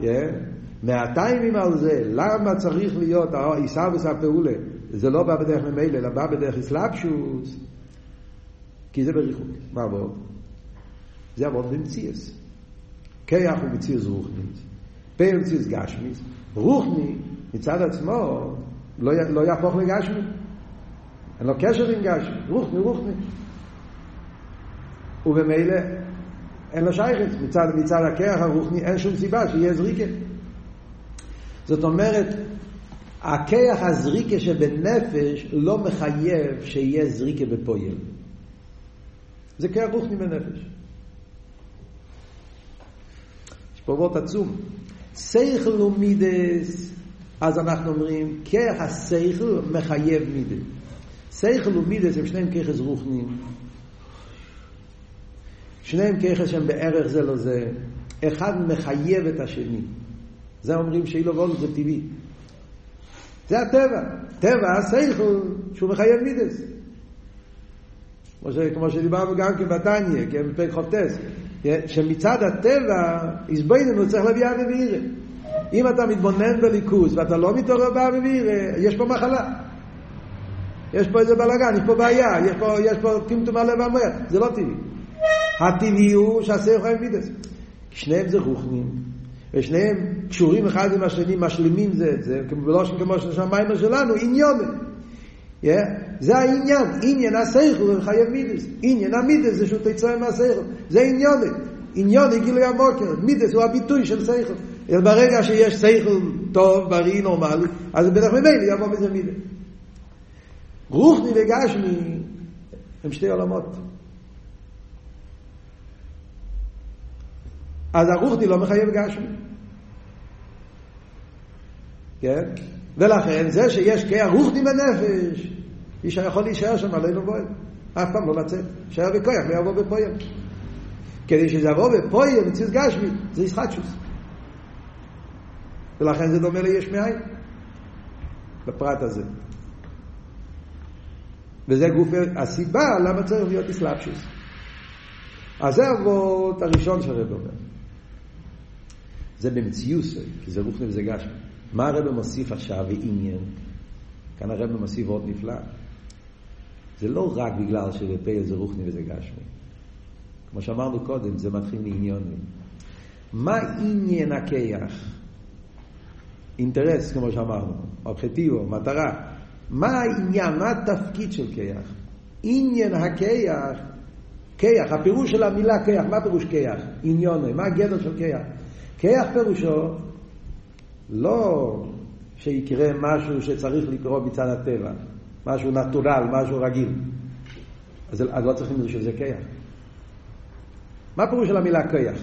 Yeah. מהטיימים על זה, למה צריך להיות עיסאוויס הפעולה? זה לא בא בדרך ממילא, אלא בא בדרך אסלאפשוס, כי זה בריחוק. מה עבוד? זה עבוד במציאס. כיח הוא מציאס רוחנית, פה מציאס גשמיס, רוחני מצד עצמו לא, לא יהפוך לגשמי. אין לו קשר עם גשמי, רוחני רוחני. ובמילא אין לו שייכת, מצד, מצד הכיח הרוחני אין שום סיבה שיהיה זריקה. זאת אומרת, הכיח הזריקה שבנפש לא מחייב שיהיה זריקה בפועל. זה כיח רוחני בנפש. יש פה וורט עצום. ומידס, אז אנחנו אומרים, כיח הסייכל מחייב מידס. סייכל ומידס הם שניהם כיחס רוחניים. שניהם כיחס שהם בערך זה לא זה. אחד מחייב את השני. זה אומרים שאילו וולד זה טבעי. זה הטבע. טבע, הסייכל, שהוא מחייב מידס. כמו, ש, כמו שדיברנו גם כן בתניא, כן, בפרק חופטס, שמצד הטבע, איזבננו צריך להביא אבי ואירה. אם אתה מתבונן בליכוז ואתה לא מתעורר באבי ואירה, יש פה מחלה. יש פה איזה בלאגן, יש פה בעיה, יש פה, יש פה טמטום הלב והמוח, זה לא טבעי. הטבעי הוא שהסייכל חייב מידס. שניהם זה רוחנים, ושניהם קשורים אחד עם השני, משלימים זה את זה, ולא כמו שהמיימר שלנו, עניונים. Yeah. זה העניין, עניין הסייכל הוא חייב מידס. עניין המידס זה שהוא תצא מהסייכל. זה עניוני. עניוני גילוי המוקר. מידס הוא הביטוי של סייכל. ברגע שיש סייכל טוב, בריא, נורמלי, אז בטח ממילא יבוא בזה מידס. רוחני וגשמי הם שתי עולמות. אז הרוחני לא מחייב גשמי. כן? ולכן זה שיש כהרוחני בנפש, איש יכול להישאר שם עלינו בועל. אף פעם לא לצאת. שער בכויח לא יבוא בפויל. כדי שזה יבוא בפויל, מציז גשמי, זה ישחטשוס. ולכן זה דומה ליש מאין. בפרט הזה. וזה גוף הסיבה למה צריך להיות אסלאפשוס. אז זה אבות הראשון שהרב אומר. זה במציוס, כי זה רוחני וזה גשמי. מה הרב מוסיף עכשיו ועניין? כאן הרב מוסיף עוד נפלא. זה לא רק בגלל שבפה זה רוחני וזה גשמי. כמו שאמרנו קודם, זה מתחיל מעניונים. מה עניין הכיח? אינטרס, כמו שאמרנו, אובחטיבו, מטרה. מה העניין, מה התפקיד של כיח? עניין הכיח, כיח, הפירוש של המילה כיח, מה פירוש כיח? עניוני, מה הגדר של כיח? כיח פירושו לא שיקרה משהו שצריך לקרות מצד הטבע, משהו נטורל, משהו רגיל. אז, אז לא צריכים בשביל זה כיח. מה פירוש של המילה כיח?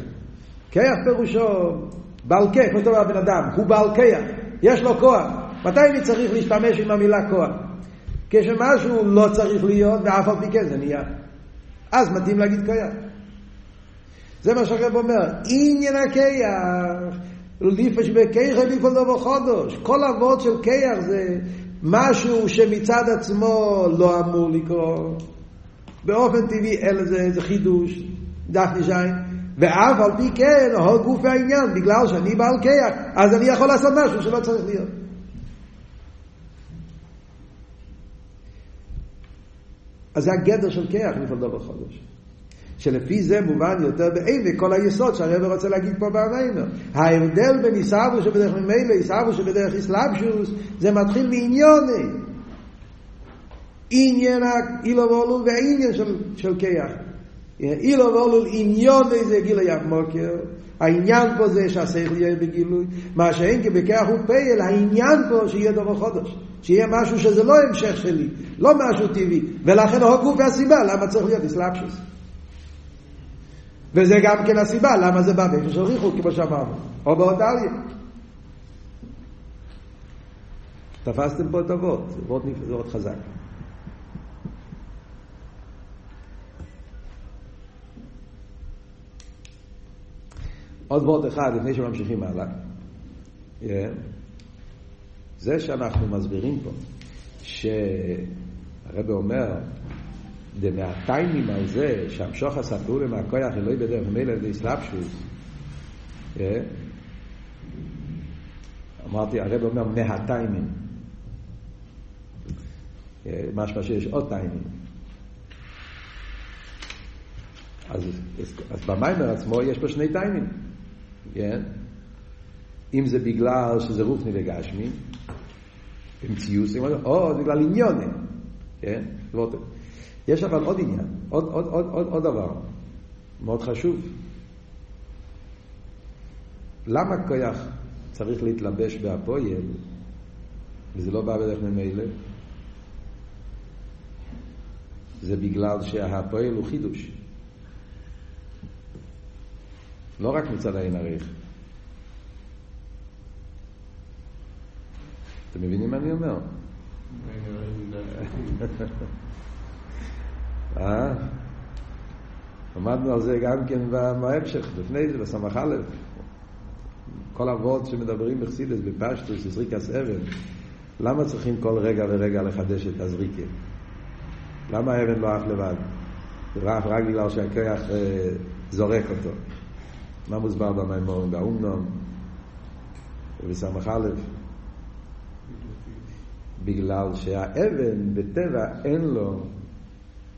כיח פירושו בעל כיח, כמו שאתה הבן אדם, הוא בעל כיח, יש לו כוח. מתי אני צריך להשתמש עם המילה כוח? כשמשהו לא צריך להיות ואף על פי כן זה נהיה. אז מתאים להגיד כיח. זה מה שהרב אומר, עניין הכיח ליפש בכיח ליפול דבר חודש. כל אבות של כיח זה משהו שמצד עצמו לא אמור לקרות. באופן טבעי אין לזה איזה חידוש, דף נשיים. ואף על פי כן, הוא גוף העניין, בגלל שאני בעל כיח, אז אני יכול לעשות משהו שלא צריך להיות. אז זה הגדר של כיח, לפעול דבר חודש. שלפי זה מובן יותר בעיני כל היסוד שהרב רוצה להגיד פה בעמנו. ההבדל בין עיסאוו שבדרך ממילא, עיסאוו שבדרך איסלאפשוס, זה מתחיל מעניוני. עניין אילו ואולול והעניין של, של כיח. אילו ואולול עניוני זה גיל מוקר. העניין פה זה שהשכל יהיה בגילוי. מה שאין כבכיח הוא פייל, העניין פה שיהיה דבר חודש. שיהיה משהו שזה לא המשך שלי, לא משהו טבעי. ולכן הוא גוף והסיבה למה צריך להיות איסלאפשוס. וזה גם כן הסיבה למה זה בא באיפה של ריחוק, כמו שאמרנו, או באודליה. תפסתם פה את אבות, זה עוד חזק. עוד וורט אחד לפני שממשיכים הלאה. זה שאנחנו מסבירים פה שהרב אומר, מהטיימים על זה שהמשוך הספרו מהכוח אלוהי בדרך מילא ואיסלאפשוס, אה? אמרתי, הרב אומר מהטיימים. אה, משמע שיש עוד טיימים. אז, אז במיימר עצמו יש פה שני טיימים, כן? אם זה בגלל שזה רוחני וגשמי, במציאות, או בגלל עניונים, כן? יש אבל עוד עניין, עוד, עוד, עוד, עוד, עוד דבר, מאוד חשוב. למה כוח צריך להתלבש בהפועל, וזה לא בא בדרך ממילא? זה בגלל שהפועל הוא חידוש. לא רק מצד העין הריך. אתם מבינים מה אני אומר? אה? עמדנו על זה גם כן בהמשך, לפני זה, בסמך א', כל אבות שמדברים בחסידס, בפשטוס, זריקס אבן, למה צריכים כל רגע ורגע לחדש את הזריקה? למה האבן לא עף לבד? זה רק, רק בגלל שהכוח אה, זורק אותו. מה מוסבר במימורים? באומנום ובסמך א', בגלל שהאבן בטבע אין לו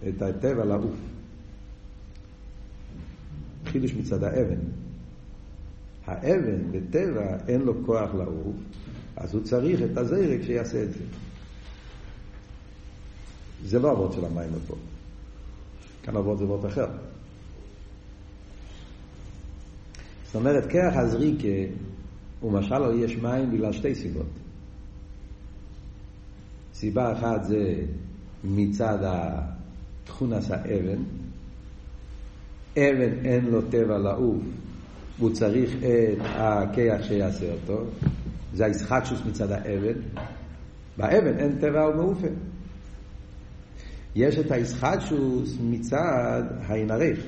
את הטבע לעוף. חידוש מצד האבן. האבן בטבע אין לו כוח לעוף, אז הוא צריך את הזרק שיעשה את זה. זה לא אבות של המים פה. כאן אבות זה אבות אחר. זאת אומרת, כרך הזריקה הוא משל על יש מים בגלל שתי סיבות. סיבה אחת זה מצד תכונס האבן. אבן אין לו טבע לעוף, והוא צריך את הכיח שיעשה אותו. זה הישחטשוס מצד האבן. באבן אין טבע ומעופה. יש את הישחטשוס מצד העינריך.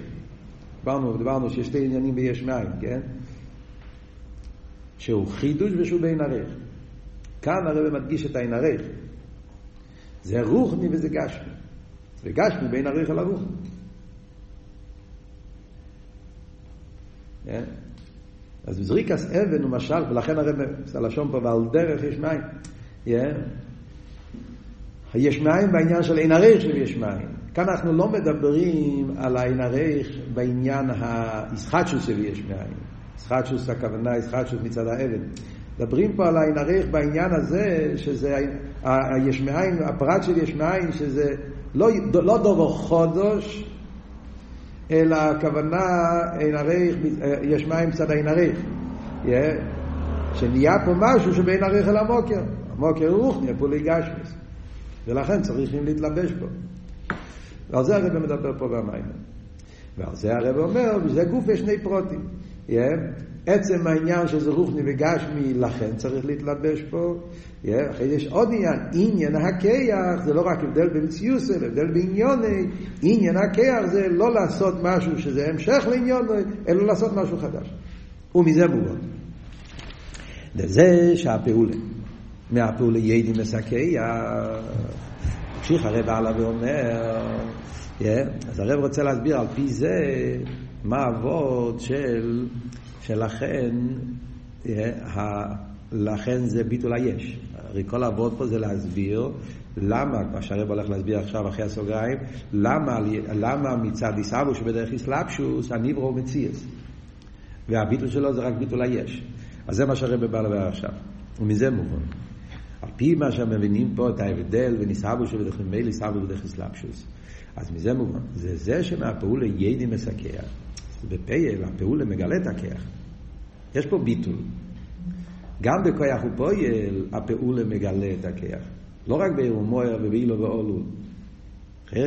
דיברנו, דיברנו שיש שתי עניינים ביש מים, כן? שהוא חידוש ושהוא בין ערך. כאן הרב מדגיש את העין ערך. זה רוחני וזה גשמי. וגשמי בין ערך אל הרוחני. כן? אז זריקס אבן הוא משל, ולכן הרב, הלשון פה, ועל דרך יש מים. כן? יש מים בעניין של עין ערך של יש מים. כאן אנחנו לא מדברים על העין ערך בעניין הישחטשוס של יש מים. ישחטשוס הכוונה ישחטשוס מצד האבן. מדברים פה על העין ערך בעניין הזה, שזה היש מאין, הפרט של יש מאין, שזה לא, לא דובר חודש, אלא הכוונה עין ערך, יש מים מצד העין ערך. Yeah. שנהיה פה משהו שבין ערך אל המוקר. המוקר הוא רוחני, הפולי גשמס. ולכן צריכים להתלבש בו. ועל זה הרב מדבר פה במים. ועל זה הרב אומר, וזה גוף יש שני פרוטים. Yeah. עצם העניין שזה רוחני וגשמי, לכן צריך להתלבש פה. Yeah. אחרי יש עוד עניין, עניין הכיח, זה לא רק הבדל במציאות, אלא הבדל בעניוני. עניין הכיח זה לא לעשות משהו שזה המשך לעניוני, אלא לעשות משהו חדש. ומזה מובן. לזה שהפעולה, מהפעולה ידי מסכיח. ממשיך הרב הלאה ואומר, אז הרב רוצה להסביר על פי זה מה אבות של, שלכן, לכן זה ביטול היש. הרי כל אבות פה זה להסביר למה, מה שהרב הולך להסביר עכשיו אחרי הסוגריים, למה, למה מצד עיסאוו שבדרך אסלאפשוס הניברו מציאס. והביטול שלו זה רק ביטול היש. אז זה מה שהרב בא לדבר עכשיו. ומזה מובן. פי מה שמבינים פה את ההבדל בין איסאבו שבדרך מייל איסאבו בדרך אסלאפשוס. אז מזה מובן. זה זה שמהפעולה ידי מסכח. בפייל הפעולה מגלה את הכיח. יש פה ביטול. גם בכוח ופועל הפעולה מגלה את הכיח. לא רק באירומויר ובאילו ואולול.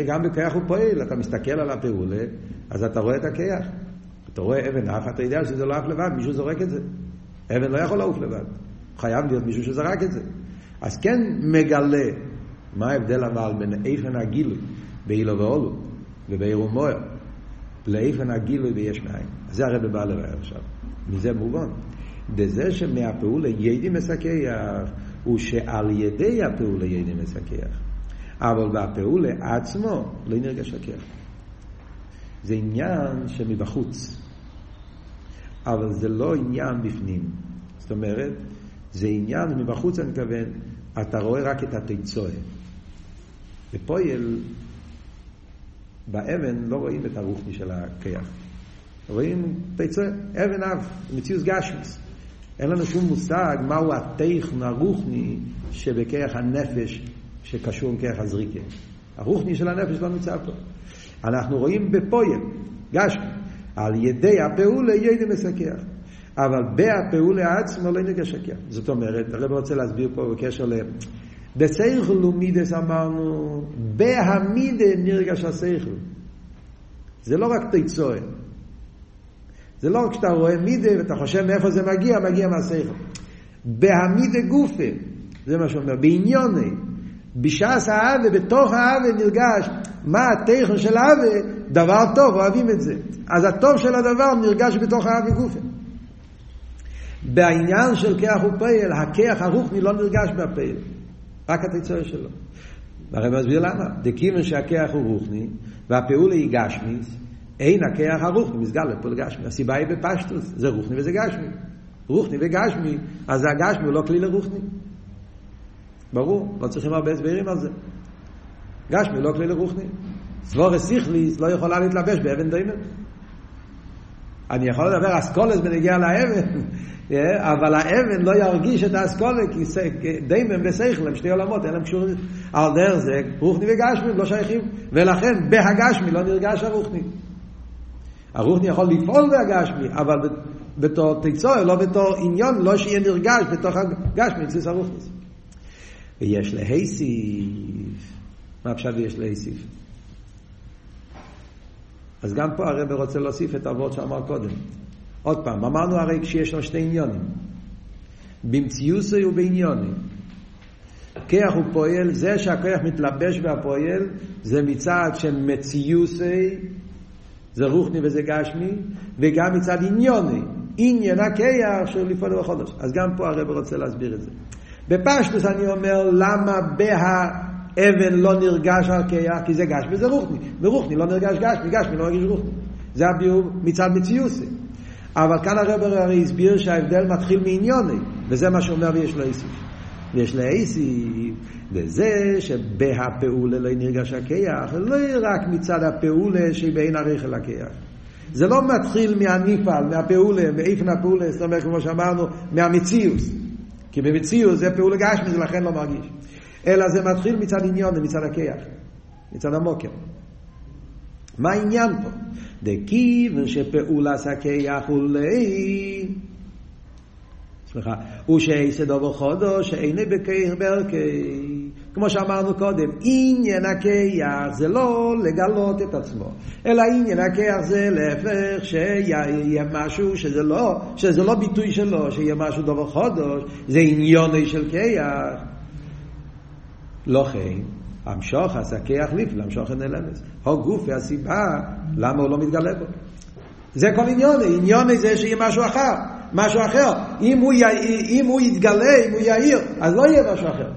גם בכוח ופועל, אתה מסתכל על הפעולה, אז אתה רואה את הכיח. אתה רואה אבן אף, אתה יודע שזה לא עף לבד, מישהו זורק את זה. אבן לא יכול לעוף לבד. חייב להיות מישהו שזרק את זה. אז כן מגלה מה ההבדל אבל בין איפן הגילוי באילו ואולו ובעירום מוער לאיפן הגילוי ביש מאין. זה הרב בא לראה עכשיו. מזה מובן. בזה שמהפעולה ידי מסכח הוא שעל ידי הפעולה יהיה מסכח. אבל בפעולה עצמו לא נרגש הכיח. זה עניין שמבחוץ, אבל זה לא עניין בפנים. זאת אומרת, זה עניין מבחוץ, אני מתכוון, אתה רואה רק את התיצואה. בפועל, באבן לא רואים את הרוחני של הכיח. רואים תיצואה, אבן אב, מציאות גשמיס. אין לנו שום מושג מהו הטכן הרוחני שבכיח הנפש שקשור עם כרך הזריקה. הרוחני של הנפש לא נמצא פה. אנחנו רואים בפויל, גשמי, על ידי הפעולה ידע מסכח. אבל בהפעולה עצמו לא נרגש שקר. זאת אומרת, הרב רוצה להסביר פה בקשר ל... בסייכל ומידס אמרנו, בהמידה נרגש הסייכל. זה לא רק תיצואה. זה לא רק כשאתה רואה מידה ואתה חושב מאיפה זה מגיע, מגיע מהסייכל. בהמידה גופה, זה מה שאומר, בעניוני, בשעס האווה, בתוך האווה נרגש מה התכן של האווה, דבר טוב, אוהבים את זה. אז הטוב של הדבר נרגש בתוך האווה גופה. בעניין של כיח ופייל, הכיח הרוחני לא נרגש בפייל, רק התיצור שלו. הרב מסביר למה. דכיוון שהכיח הוא רוחני, והפעולה היא גשמיס, אין הכיח הרוחני, מסגל לפה לגשמי. הסיבה היא בפשטוס, זה רוחני וזה גשמי. רוחני וגשמי, אז הגשמי הוא לא כלי לרוחני. ברור, לא צריכים הרבה הסברים על זה. גשמי לא כלי לרוחני. סבורס סיכליס לא יכולה להתלבש באבן דיימן. אני יכול לדבר אסכולס בנגיע לאבן, אבל האבן לא ירגיש את האסכולה, כי דיימן וסייכל הם שתי עולמות, אין להם קשורים. על דרך זה, רוחני וגשמי לא שייכים, ולכן בהגשמי לא נרגש הרוחני. הרוחני יכול לפעול בהגשמי, אבל בתור תקצור, לא בתור עניון, לא שיהיה נרגש בתוך הגשמי, ציס הרוחני. ויש להיסיף. מה פשט ויש להיסיף? אז גם פה הרב רוצה להוסיף את הוורד שאמר קודם. עוד פעם, אמרנו הרי כשיש לו שתי עניונים. במציוסי ובעניונים. כיח הוא פועל, זה שהכיח מתלבש והפועל, זה מצד שמציוסי, זה רוחני וזה גשמי, וגם מצד עניוני, עניין הכיח של לפעול בחודש. אז גם פה הרב רוצה להסביר את זה. בפשטוס אני אומר למה בהאבן לא נרגש הכיח, כי זה גשמי זה רוחני, ורוחני לא נרגש גשמי, גשמי לא נרגש רוחני. זה הביאור מצד מציוסי. אבל כאן הרב הרי הסביר שההבדל מתחיל מעניוני, וזה מה שאומר ויש לו איסיף. ויש לו איסיף, וזה שבהפעולה לא נרגש הכיח, לא רק מצד הפעולה שבין הרכל הכיח. זה לא מתחיל מהניפל, מהפעולה, מאיפן הפעולה, זאת אומרת, כמו שאמרנו, מהמציאוס. כי במציאות זה פעולה גשמי, זה לכן לא מרגיש. אלא זה מתחיל מצד עניון, מצד הכיח, מצד המוקר. מה העניין פה? דכיוון שפעולת הכיח הוא לאי סליחה, הוא שעשה דובר חודו שאיני בכיח בערכי. כמו שאמרנו קודם, עניין הכיח זה לא לגלות את עצמו, אלא עניין הכיח זה להפך שיהיה משהו שזה לא, שזה לא ביטוי שלו, שיהיה משהו דובר חודש, זה עניוני של כיח. לא כן, המשוך כיח ליף, למשוך את נלמס. הו גוף והסיבה, למה הוא לא מתגלה בו. זה כל עניוני, עניוני זה שיהיה משהו אחר. משהו אחר. אם הוא, י... אם הוא יתגלה, אם הוא יאיר, אז לא יהיה משהו אחר.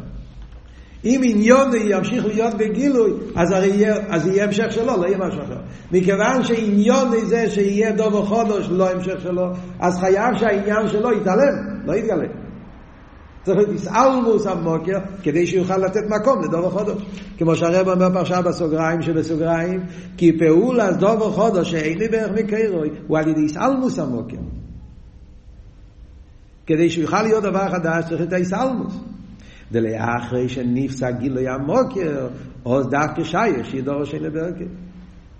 אם עניון ימשיך להיות בגילוי, אז הרי יהיה, אז יהיה המשך שלו, לא יהיה משהו אחר. מכיוון שעניון זה שיהיה דובר חודש, לא המשך שלו, אז חייב שהעניין שלו יתעלם, לא יתגלה. צריך להיות איסאלמוס המוקר, כדי שיוכל לתת מקום לדובר חודש. כמו שהרב אומר פרשה בסוגריים שבסוגריים, כי פעולה דובר חודש שאין לי בערך מקרוי, הוא על ידי איסאלמוס המוקר. כדי שהוא יוכל להיות דבר חדש צריך את האיסלמוס. דלאחרי שנפסק גילוי המוקר, עוז דווקא שייך שידור שאין ברקת.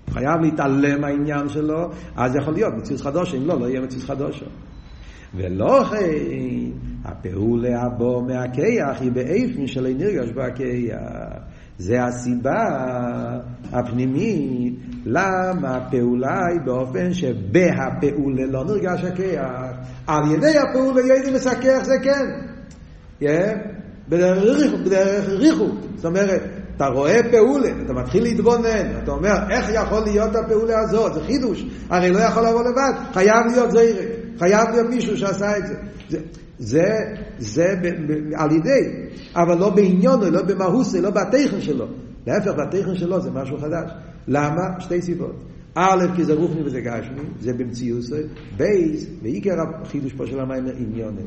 חייב להתעלם מהעניין שלו, אז יכול להיות מציאות חדושה, אם לא, לא יהיה מציאות חדושה. ולא כן, הפעולה הבו מהכיח היא באיפן של נרגש בכיח. זה הסיבה הפנימית למה הפעולה היא באופן שבהפעולה לא נרגש הכיח. על ידי הפעולה ידי מסכח זה כן. בדרך ריחוק. זאת אומרת, אתה רואה פעולה, אתה מתחיל להתבונן, אתה אומר, איך יכול להיות הפעולה הזאת? זה חידוש. הרי לא יכול לבוא לבד, חייב להיות זיירק. חייב להיות מישהו שעשה את זה. זה, זה, זה ב, ב, על ידי, אבל לא בעניונו, לא במהוסי, לא בתכן שלו. להפך, בתכן שלו זה משהו חדש. למה? שתי סיבות. א', כי זה רוחני וזה גשמי, זה במציאות, בייס, ועיקר החידוש פה של המים עניוני.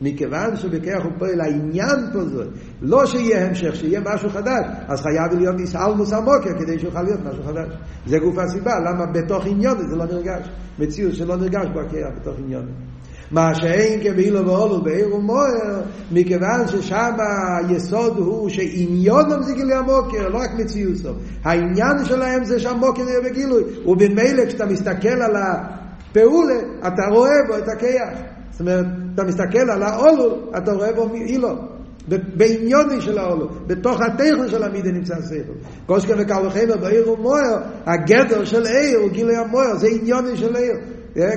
מכיוון שבכך הוא פועל העניין פה זה, לא שיהיה המשך, שיהיה משהו חדש, אז חייב להיות נסעלמוס המוקר כדי שיוכל להיות משהו חדש. זה גוף הסיבה, למה בתוך עניון זה לא נרגש. מציאות שלא נרגש בו הקרע בתוך עניון. מה שאין כבהילו ואולו בעיר ומוער, מכיוון ששם היסוד הוא שעניונם זה גילוי המוקר, לא רק מציאוסו. העניין שלהם זה שהמוקר יהיה בגילוי, ובמילא כשאתה מסתכל על הפעולה, אתה רואה בו את הכיח. זאת אומרת, אתה מסתכל על האולו, אתה רואה בו אילו. בעניוני של האולו, בתוך הטכן של המידה נמצא הסייכל. קושקה וקל וחבר בעיר ומוער, הגדר של עיר הוא גילוי המוער, זה עניוני של עיר.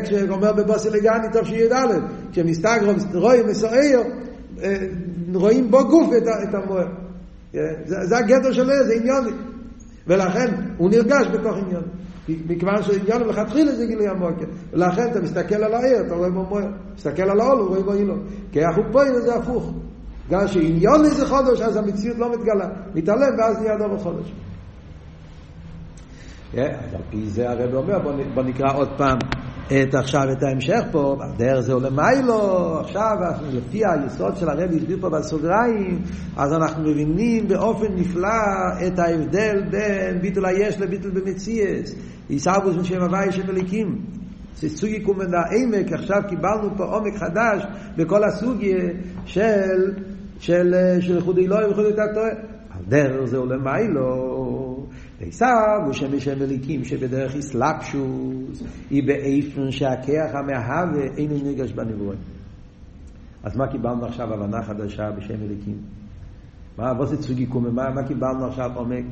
כשאומר בבוסי לגני טוב שי"א, כשמסתגרום רואים מסוער, רואים בו גוף את המוער. זה הגדר של עיר, זה עניוני. ולכן הוא נרגש בתוך עניון. מכיוון שעניון מלכתחילה זה גילוי המוקר. ולכן אתה מסתכל על העיר, אתה רואה בו מוער. מסתכל על העול, הוא רואה בו אילו. כי אנחנו פה זה הפוך. גם שעניון זה חודש, אז המציאות לא מתגלה. מתעלם ואז נהיה דובר חודש. אז על פי זה הרב אומר, בוא נקרא עוד פעם את עכשיו את ההמשך פה, דרך זה עולה מיילו, עכשיו לפי היסוד של הרב הסביר פה בסוגריים, אז אנחנו מבינים באופן נפלא את ההבדל בין ביטול היש לביטול במציאס, עיסאוווס משם הוואי שבליקים. סוגי קומנה עמק, עכשיו קיבלנו פה עומק חדש בכל הסוגיה של, של, של ייחוד אלוהים וייחוד התורה. על דרך זה עולה מיילו. עשיו הוא שם בשם אליקים שבדרך אסלאפשוס היא באיפן שהכיח המהווה אינו נרגש בנברואים. אז מה קיבלנו עכשיו הבנה חדשה בשם אליקים? מה אבוסי צוגי קומה, מה, מה קיבלנו עכשיו עומק?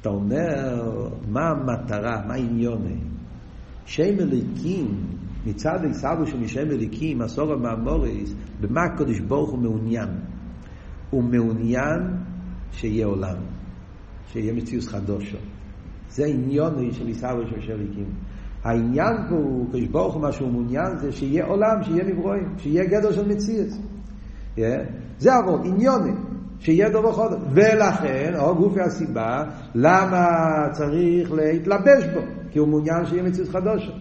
אתה אומר, מה המטרה, מה העניון? שם אליקים, מצד עשיו של שם אליקים, מסורת מהמוריס, במה הקדוש ברוך הוא מעוניין? הוא מעוניין שיהיה עולם. שיהיה מציאות חדושו. זה עניון של עיסאווי של שליקים. העניין פה הוא, קדוש ברוך הוא מה שהוא מעוניין זה שיהיה עולם, שיהיה נברואים, שיהיה גדר של מציאות. Yeah. זה עבוד, עניוני, שיהיה דובר חודש. ולכן, או גופי הסיבה, למה צריך להתלבש בו? כי הוא מעוניין שיהיה מציאות חדושו.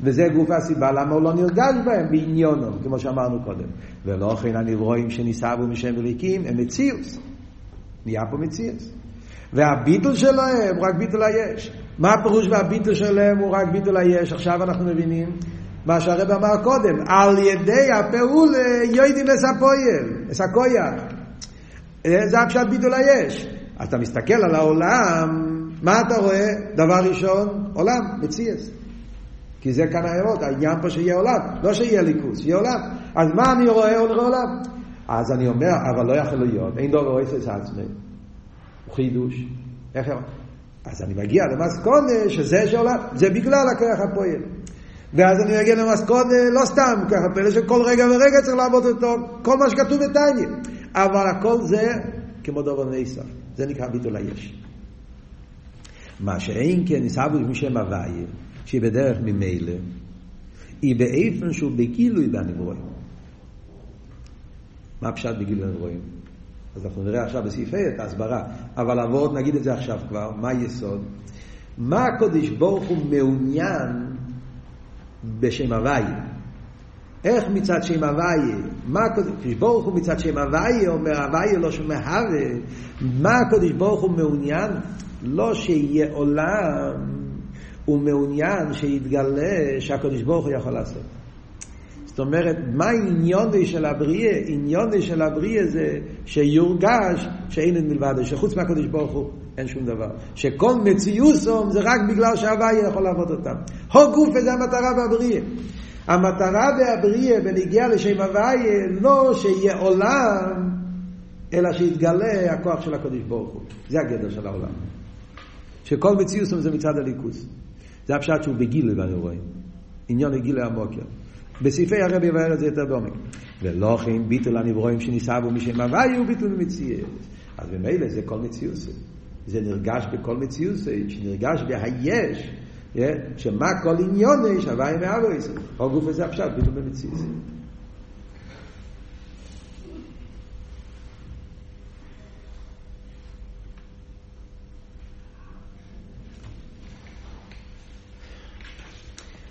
וזה גוף הסיבה למה הוא לא נרגש בהם בעניונו, כמו שאמרנו קודם. ולא כן הנברואים שניסבו משם וליקים הם מציאות. נהיה פה מציאות. והביטול שלהם הוא רק ביטול היש. מה הפירוש והביטול שלהם הוא רק ביטול היש? עכשיו אנחנו מבינים מה שהרב אמר קודם, על ידי הפעול יוידים אספויל, אסקויח. זה הפשט ביטול היש. אתה מסתכל על העולם, מה אתה רואה? דבר ראשון, עולם, מציאס. כי זה כאן האירות, העניין פה שיהיה עולם, לא שיהיה ליכוס, שיהיה עולם. אז מה אני רואה? אני רואה עולם. אז אני אומר, אבל לא יכול להיות, אין דובר אויסס עצמי. חידוש. איך אז אני מגיע למסקונה שזה שעולה, זה בגלל הכוח הפועל. ואז אני מגיע למסקונה, לא סתם ככה פלא שכל רגע ורגע צריך לעבוד אותו, כל מה שכתוב בתניא. אבל הכל זה כמו דובר ניסה, זה נקרא ביטול היש. מה שאין כן ניסבו משם הוויה, שהיא בדרך ממילא, היא באיפן שהוא בגילוי בנברואים. מה פשט בגילוי בנברואים? אז אנחנו נראה עכשיו בסעיף ה' את ההסברה, אבל לעבוד נגיד את זה עכשיו כבר, מה היסוד? מה הקודש ברוך הוא מעוניין בשם הוויה? איך מצד שם הוויה? מה הקודש ברוך הוא מצד שם הוויה אומר הוויה לא שם הווה? מה הקודש ברוך הוא מעוניין? לא שיהיה עולם, הוא מעוניין שיתגלה שהקודש ברוך הוא יכול לעשות. זאת אומרת, מה העניון של הבריאה? עניון של הבריאה זה שיורגש שאין את מלבד, שחוץ מהקדוש ברוך הוא אין שום דבר. שכל מציוסום זה רק בגלל שהוויה יכול לעבוד אותם. הו גוף זה המטרה בהבריאה. המטרה בהבריאה בנגיעה לשם הוויה לא שיהיה עולם, אלא שיתגלה הכוח של הקדוש ברוך הוא. זה הגדר של העולם. שכל מציוסום זה מצד הליכוס. זה הפשט שהוא בגיל ואני רואה. עניון הגיל המוקר. בסעיפי הרבי יבהר את זה יותר בעומק. ולא כן ביטול הנברואים שניסבו משם הוואי הוא ביטול מציאות. אז ממילא זה כל מציאות. זה נרגש בכל מציאות, שנרגש בהיש, שמה כל עניון יש, הוואי מאבויס, או גוף הזה הפשט, ביטול במציאות.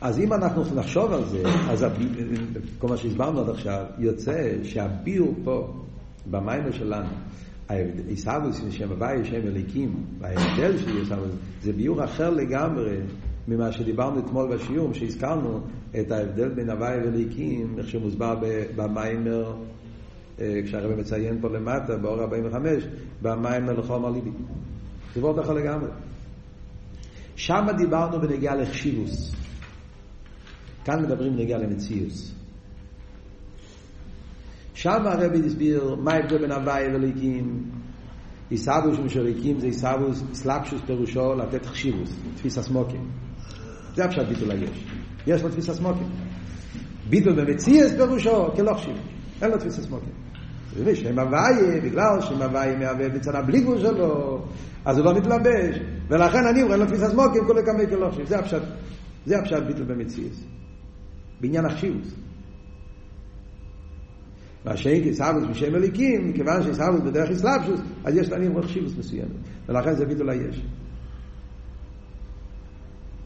אז אם אנחנו נחשוב על זה, אז כל מה שהסברנו עד עכשיו, יוצא שהביור פה, במיימר שלנו, עיסאוויס שם הוואי שם אליקים, וההבדל של עיסאוויס, זה ביור אחר לגמרי ממה שדיברנו אתמול בשיעור, שהזכרנו את ההבדל בין הוואי ואליקים, איך שמוסבר במיימר, כשהרבא מציין פה למטה, באור 45, במיימר לחומר ליבי. זה מאוד אחר לגמרי. שם דיברנו בנגיעה לחשיבוס. כאן מדברים בנגיעה למציאוס. שם הרבי הסביר מה ההבדל בין הוואי ואליקים. עיסאוווס שמשריקים זה עיסאוווס סלאפשוס פירושו לתת חשיבוס, תפיס הסמוקים. זה הפשט ביטול היש. יש לו תפיס הסמוקים. ביטול במציאס פירושו כלא חשיב. אין לו תפיס הסמוקים. זה מי שם הוואי, בגלל שם הוואי מהווה בצנה בלי גבול שלו, אז הוא לא מתלבש. ולכן אני אומר לו תפיס הסמוקים כולי כמי כלא חשיב. זה הפשט. זה הפשט ביטול במציאס. בעניין החשיבות. מה שאין כסאבוס בשם אליקים, מכיוון שסאבוס בדרך אסלאפשוס, אז יש לעניין חשיבות מסוימת, ולכן זה ביטול היש.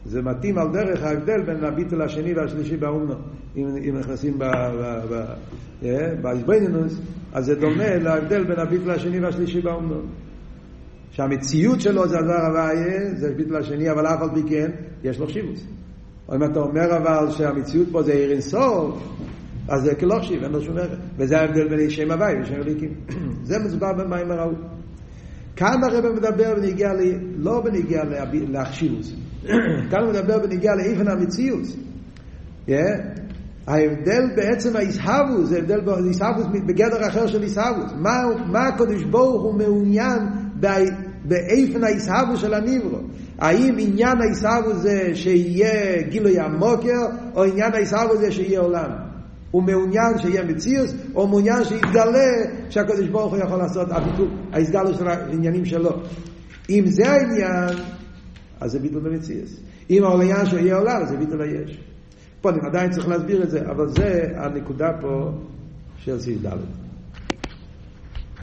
זה מתאים על דרך ההבדל בין הביטול השני והשלישי באומנו, אם, אם נכנסים באיזבנינוס, אז זה דומה להבדל בין הביטול השני והשלישי באומנו. שהמציאות שלו זה הדבר הוויה, זה ביטול השני, אבל אף על פי כן, יש לו חשיבות. אם אתה אומר אבל שהמציאות פה זה עיר אינסוף, אז זה כלא חשיב, אין לו שום ערך. וזה ההבדל בין שם הוואי ושם אליקים. זה מסובר במים הראו. כאן הרב מדבר בנגיע, ל... לא בנגיע להחשיבות. כאן הוא מדבר בנגיע לאיפן המציאות. Yeah. ההבדל בעצם האיסהבוס, זה הבדל באיסהבוס בגדר אחר של איסהבוס. מה, מה הקדוש ברוך הוא מעוניין באיפן האיסהבוס של הניברו? האם עניין האיסהבוס זה שיהיה גילוי המוקר, או עניין האיסהבוס זה שיהיה עולם? הוא מעוניין שיהיה מציאוס, או מעוניין שיתגלה שהקדוש ברוך הוא יכול לעשות הביטול, ההסגלו של העניינים שלו. אם זה העניין, אז זה ביטול במציאוס. אם העניין שיהיה עולם, אז זה ביטול היש. פה אני עדיין צריך להסביר את זה, אבל זה הנקודה פה של סעיף ד'.